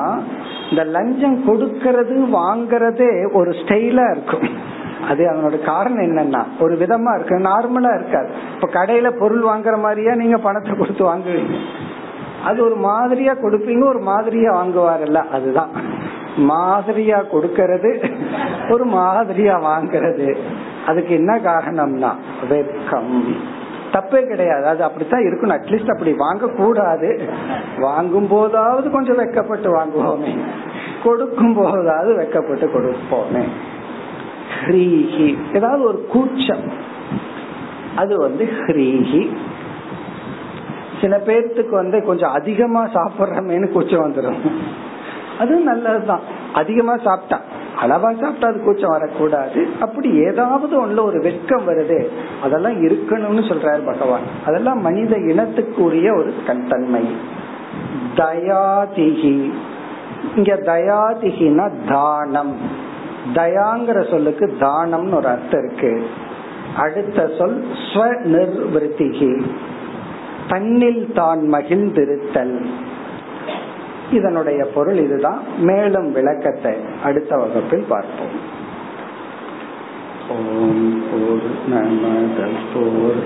இந்த லஞ்சம் கொடுக்கறது வாங்கறதே ஒரு ஸ்டைலா இருக்கும். அது அவனோட காரணம் என்னன்னா ஒரு விதமா இருக்கு நார்மலா இருக்காது. இப்ப கடையில பொருள் வாங்குற மாதிரியா நீங்க பணத்தை கொடுத்து வாங்குவீங்க. அது ஒரு மாதிரியா கொடுப்பீங்க ஒரு மாதிரியா வாங்குவார்ல அதுதான். மாதிரியா கொடுக்கறது ஒரு மாதிரியா வாங்குறது. அதுக்கு என்ன காரணம்னா வெக்கம் தப்பே கிடையாது அது அப்படித்தான் இருக்கணும். அட்லீஸ்ட் அப்படி வாங்க கூடாது வாங்கும் போதாவது கொஞ்சம் வெக்கப்பட்டு வாங்குவோமே. கொடுக்கும் போதாவது வெக்கப்பட்டு கொடுப்போமே. ஹ்ரீஹி. ஏதாவது ஒரு கூச்சம். அது வந்து ஹ்ரீஹி. சில பேர்த்துக்கு வந்து கொஞ்சம் அதிகமா சாப்பிடுறமேனு கூச்சம் வந்துடும் அது நல்லதுதான். அதிகமா சாப்பிட்டா. அளவா சாப்பிட்டா அது கூச்சம் வரக்கூடாது. அப்படி ஏதாவது ஒண்ணுல ஒரு வெட்கம் வருது. அதெல்லாம் இருக்கணும்னு சொல்றாரு பகவான். அதெல்லாம் மனித இனத்துக்குரிய ஒரு கண்தன்மை. தயாதிகி இங்க தயாதிகினா தானம். தயாங்கிற சொல்லுக்கு தானம்னு ஒரு அர்த்தம் இருக்கு. அடுத்த சொல் ஸ்வநிர்வத்திகி. தன்னில் தான் மகிழ்ந்திருத்தல். இதனுடைய பொருள் இதுதான். மேலும் விளக்கத்தை அடுத்த வகுப்பில் பார்ப்போம். ஓம் போர் நமத போர்